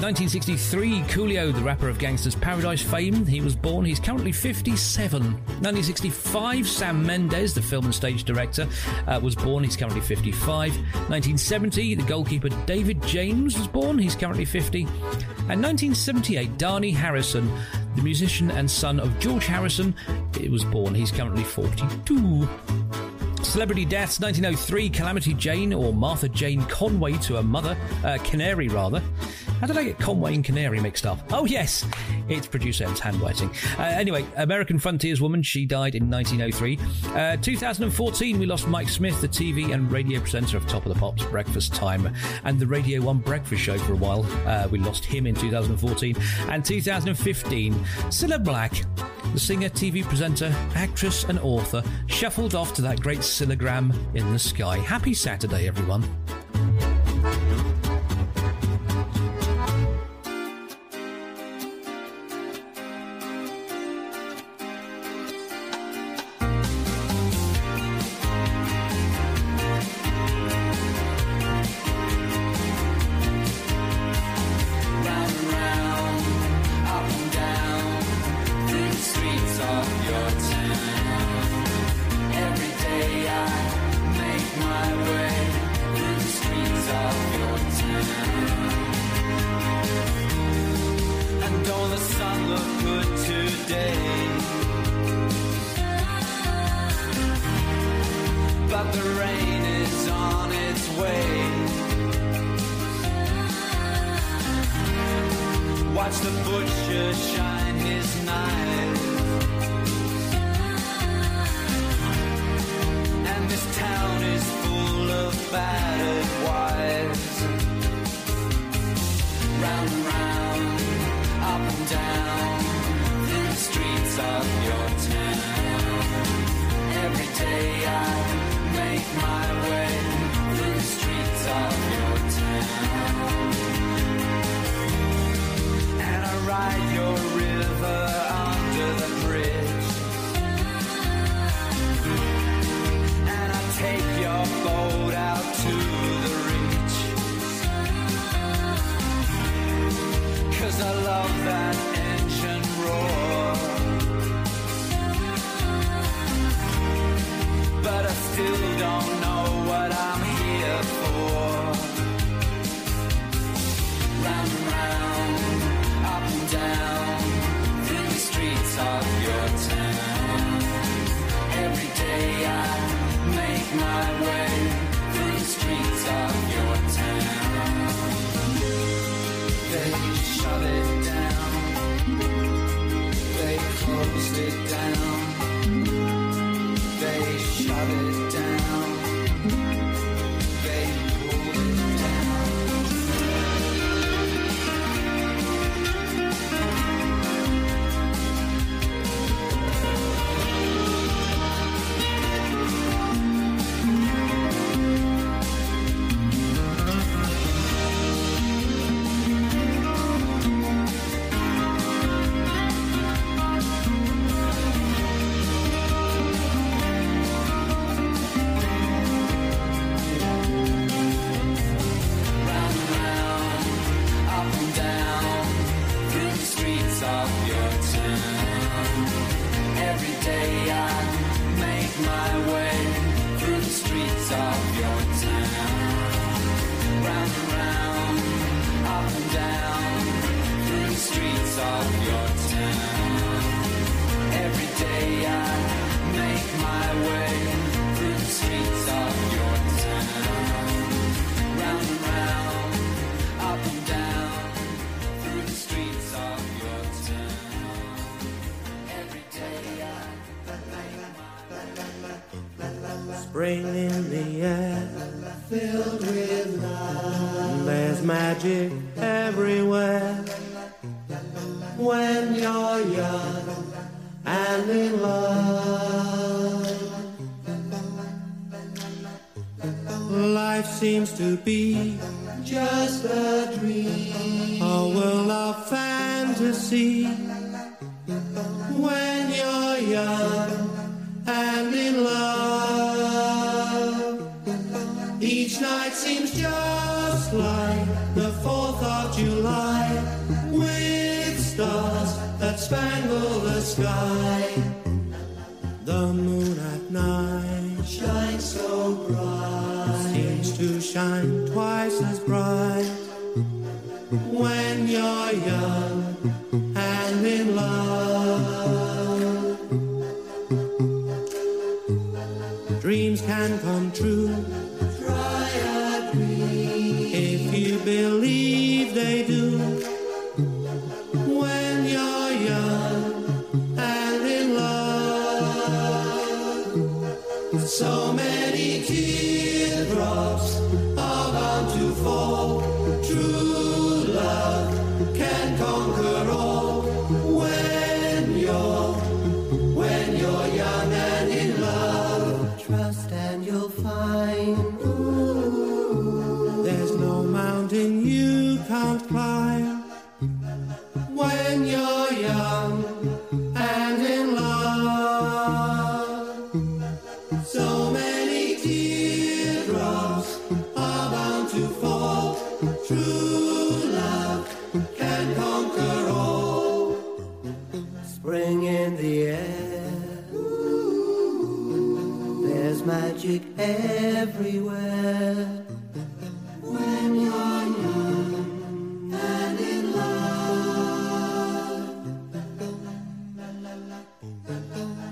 1963, Coolio, the rapper of Gangsta's Paradise fame, he was born. He's currently 57. 1965, Sam Mendes, the film and stage director, uh, was born. He's currently 55. 1970, the goalkeeper David James was born. He's currently 50. And 1978, Dhani Harrison, the musician and son of George Harrison, was born. He's currently 42. Celebrity deaths 1903 Calamity Jane or Martha Jane Conway to her mother, uh, Canary rather. How did I get Conway and Canary mixed up? Oh, yes, it's producer M's handwriting. Uh, anyway, American frontierswoman, she died in 1903. Uh, 2014, we lost Mike Smith, the TV and radio presenter of Top of the Pops Breakfast Time and the Radio 1 Breakfast Show for a while. Uh, we lost him in 2014. And 2015, Cilla Black, the singer, TV presenter, actress, and author, shuffled off to that great Cillagram in the sky. Happy Saturday, everyone.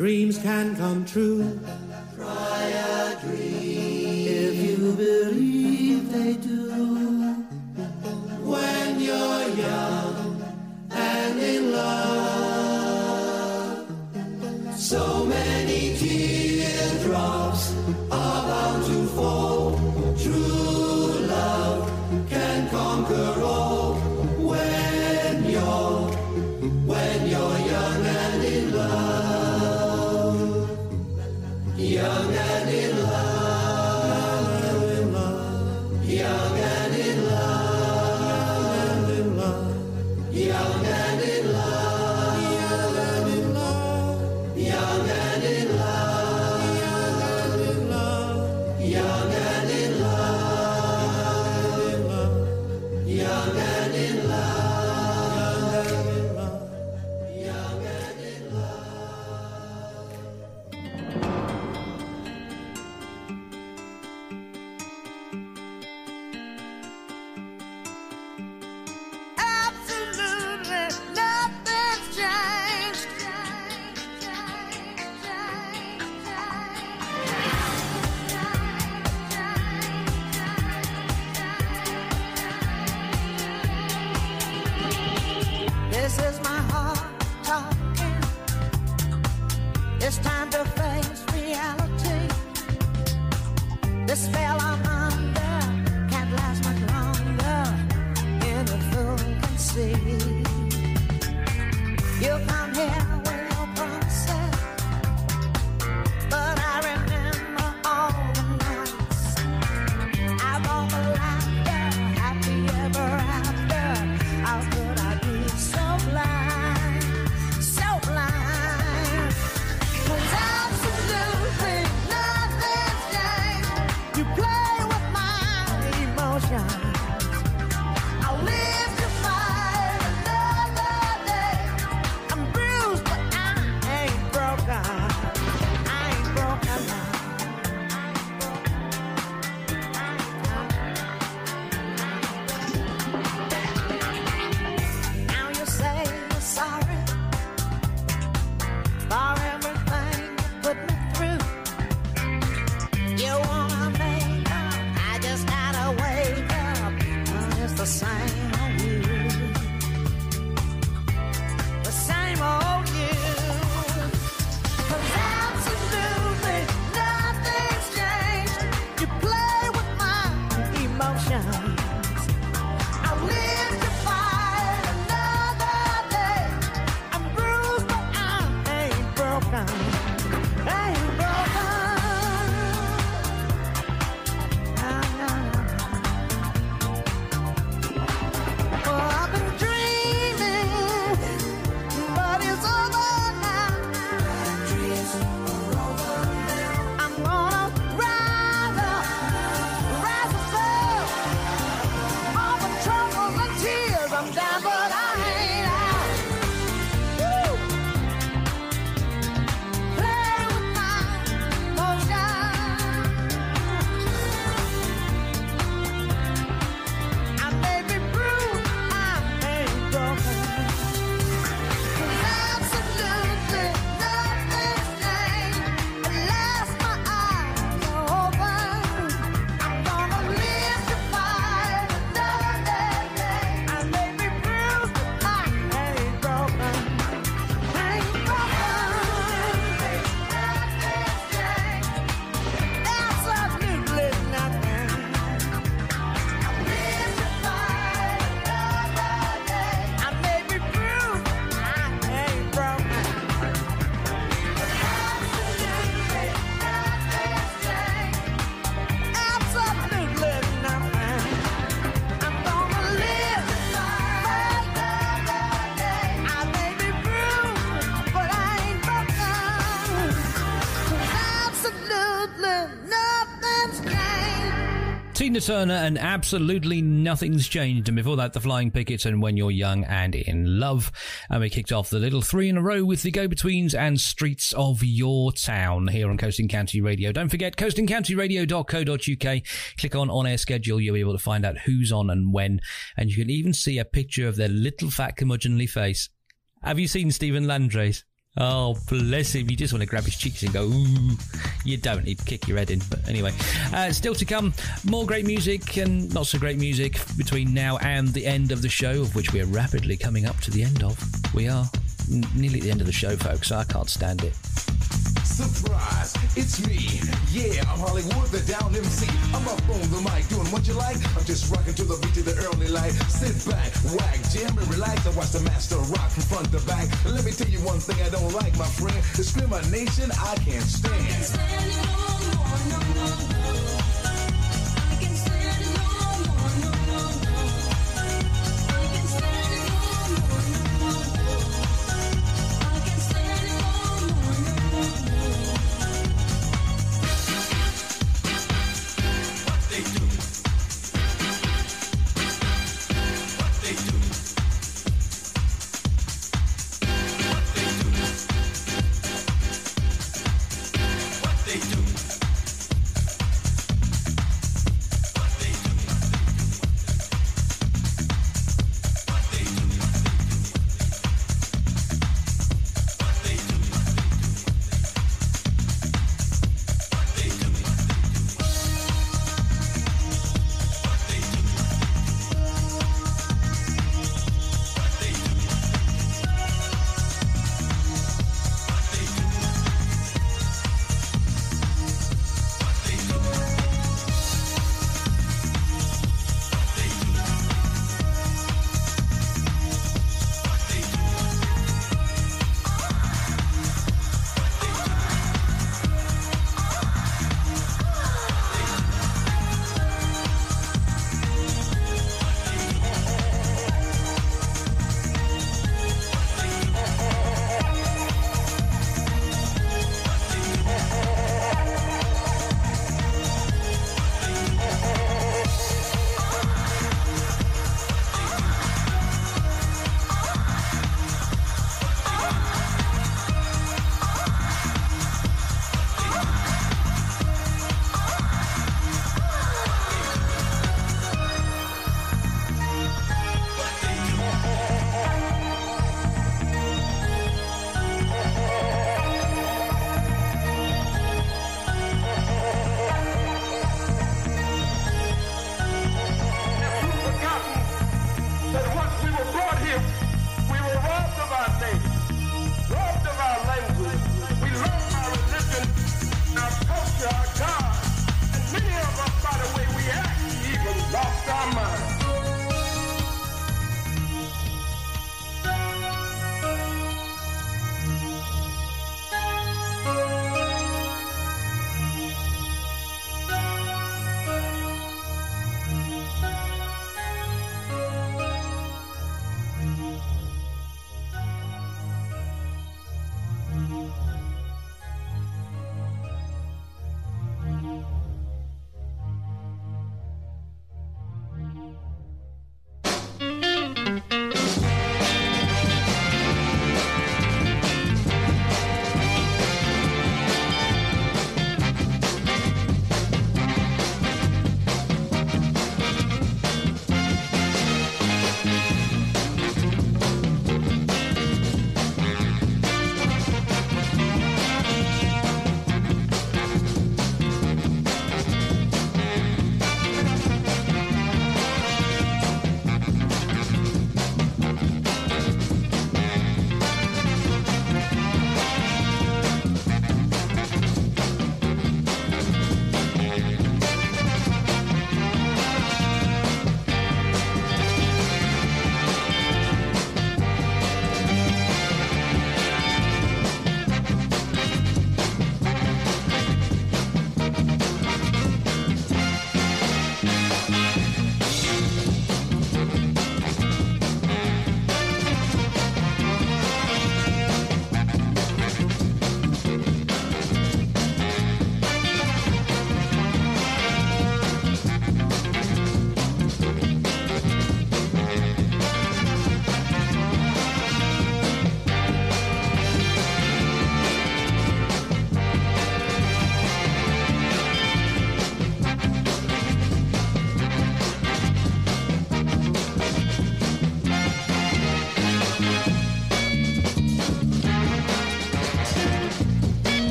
Dreams can come true. Tina Turner and Absolutely Nothing's Changed. And before that, The Flying Pickets and When You're Young and in Love. And we kicked off the little three in a row with The Go Betweens and Streets of Your Town here on Coast and County Radio. Don't forget, coastandcountyradio.co.uk. Click on On Air Schedule. You'll be able to find out who's on and when. And you can even see a picture of their little fat curmudgeonly face. Have you seen Stephen Landrace? Oh, bless him. You just want to grab his cheeks and go, ooh. You don't. He'd kick your head in. But anyway, uh, still to come, more great music and not so great music between now and the end of the show, of which we are rapidly coming up to the end of. We are n- nearly at the end of the show, folks. I can't stand it. Surprise, it's me. Yeah, I'm Hollywood, the down MC. I'm up on the mic doing what you like. I'm just rocking to the beat of the early light. Sit back, whack, jam and relax. I watch the master rock from front to back. Let me tell you one thing I don't like, my friend. Discrimination, I can't stand. that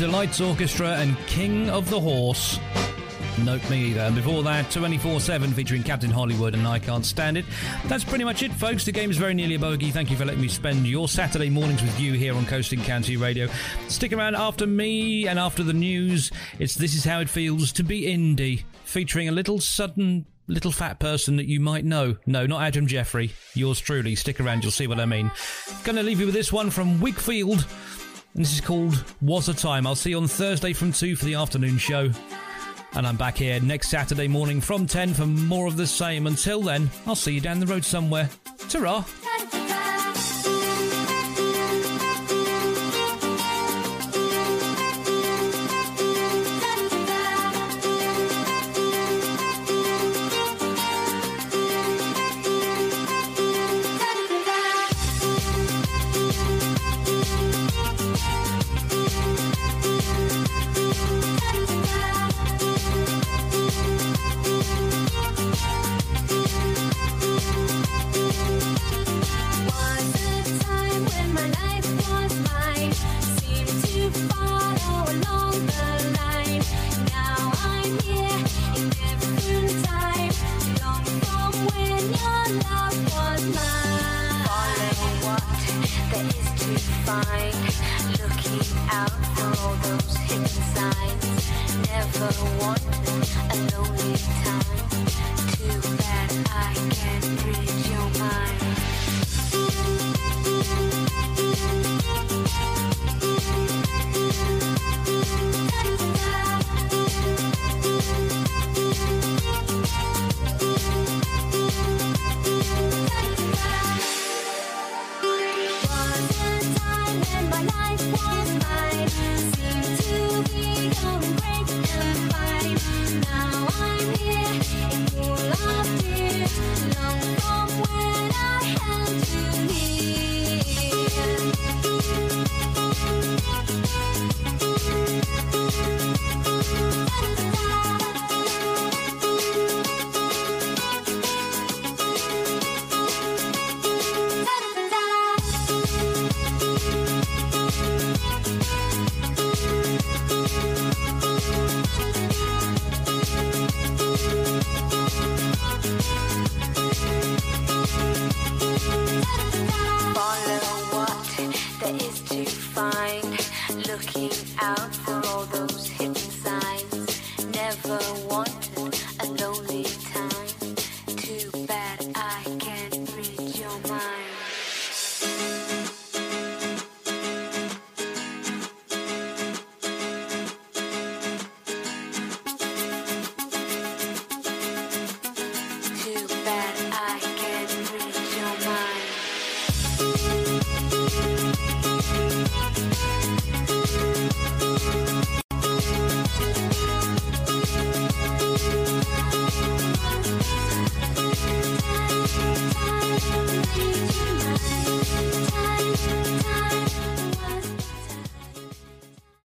Delights Orchestra and King of the Horse. Nope, me either. And before that, 24 7 featuring Captain Hollywood and I Can't Stand It. That's pretty much it, folks. The game is very nearly a bogey. Thank you for letting me spend your Saturday mornings with you here on Coast and County Radio. Stick around after me and after the news. It's This Is How It Feels to Be Indie, featuring a little sudden little fat person that you might know. No, not Adam Jeffrey. Yours truly. Stick around, you'll see what I mean. Gonna leave you with this one from Wigfield. And this is called Was a Time. I'll see you on Thursday from 2 for the afternoon show. And I'm back here next Saturday morning from 10 for more of the same. Until then, I'll see you down the road somewhere. Ta-ra!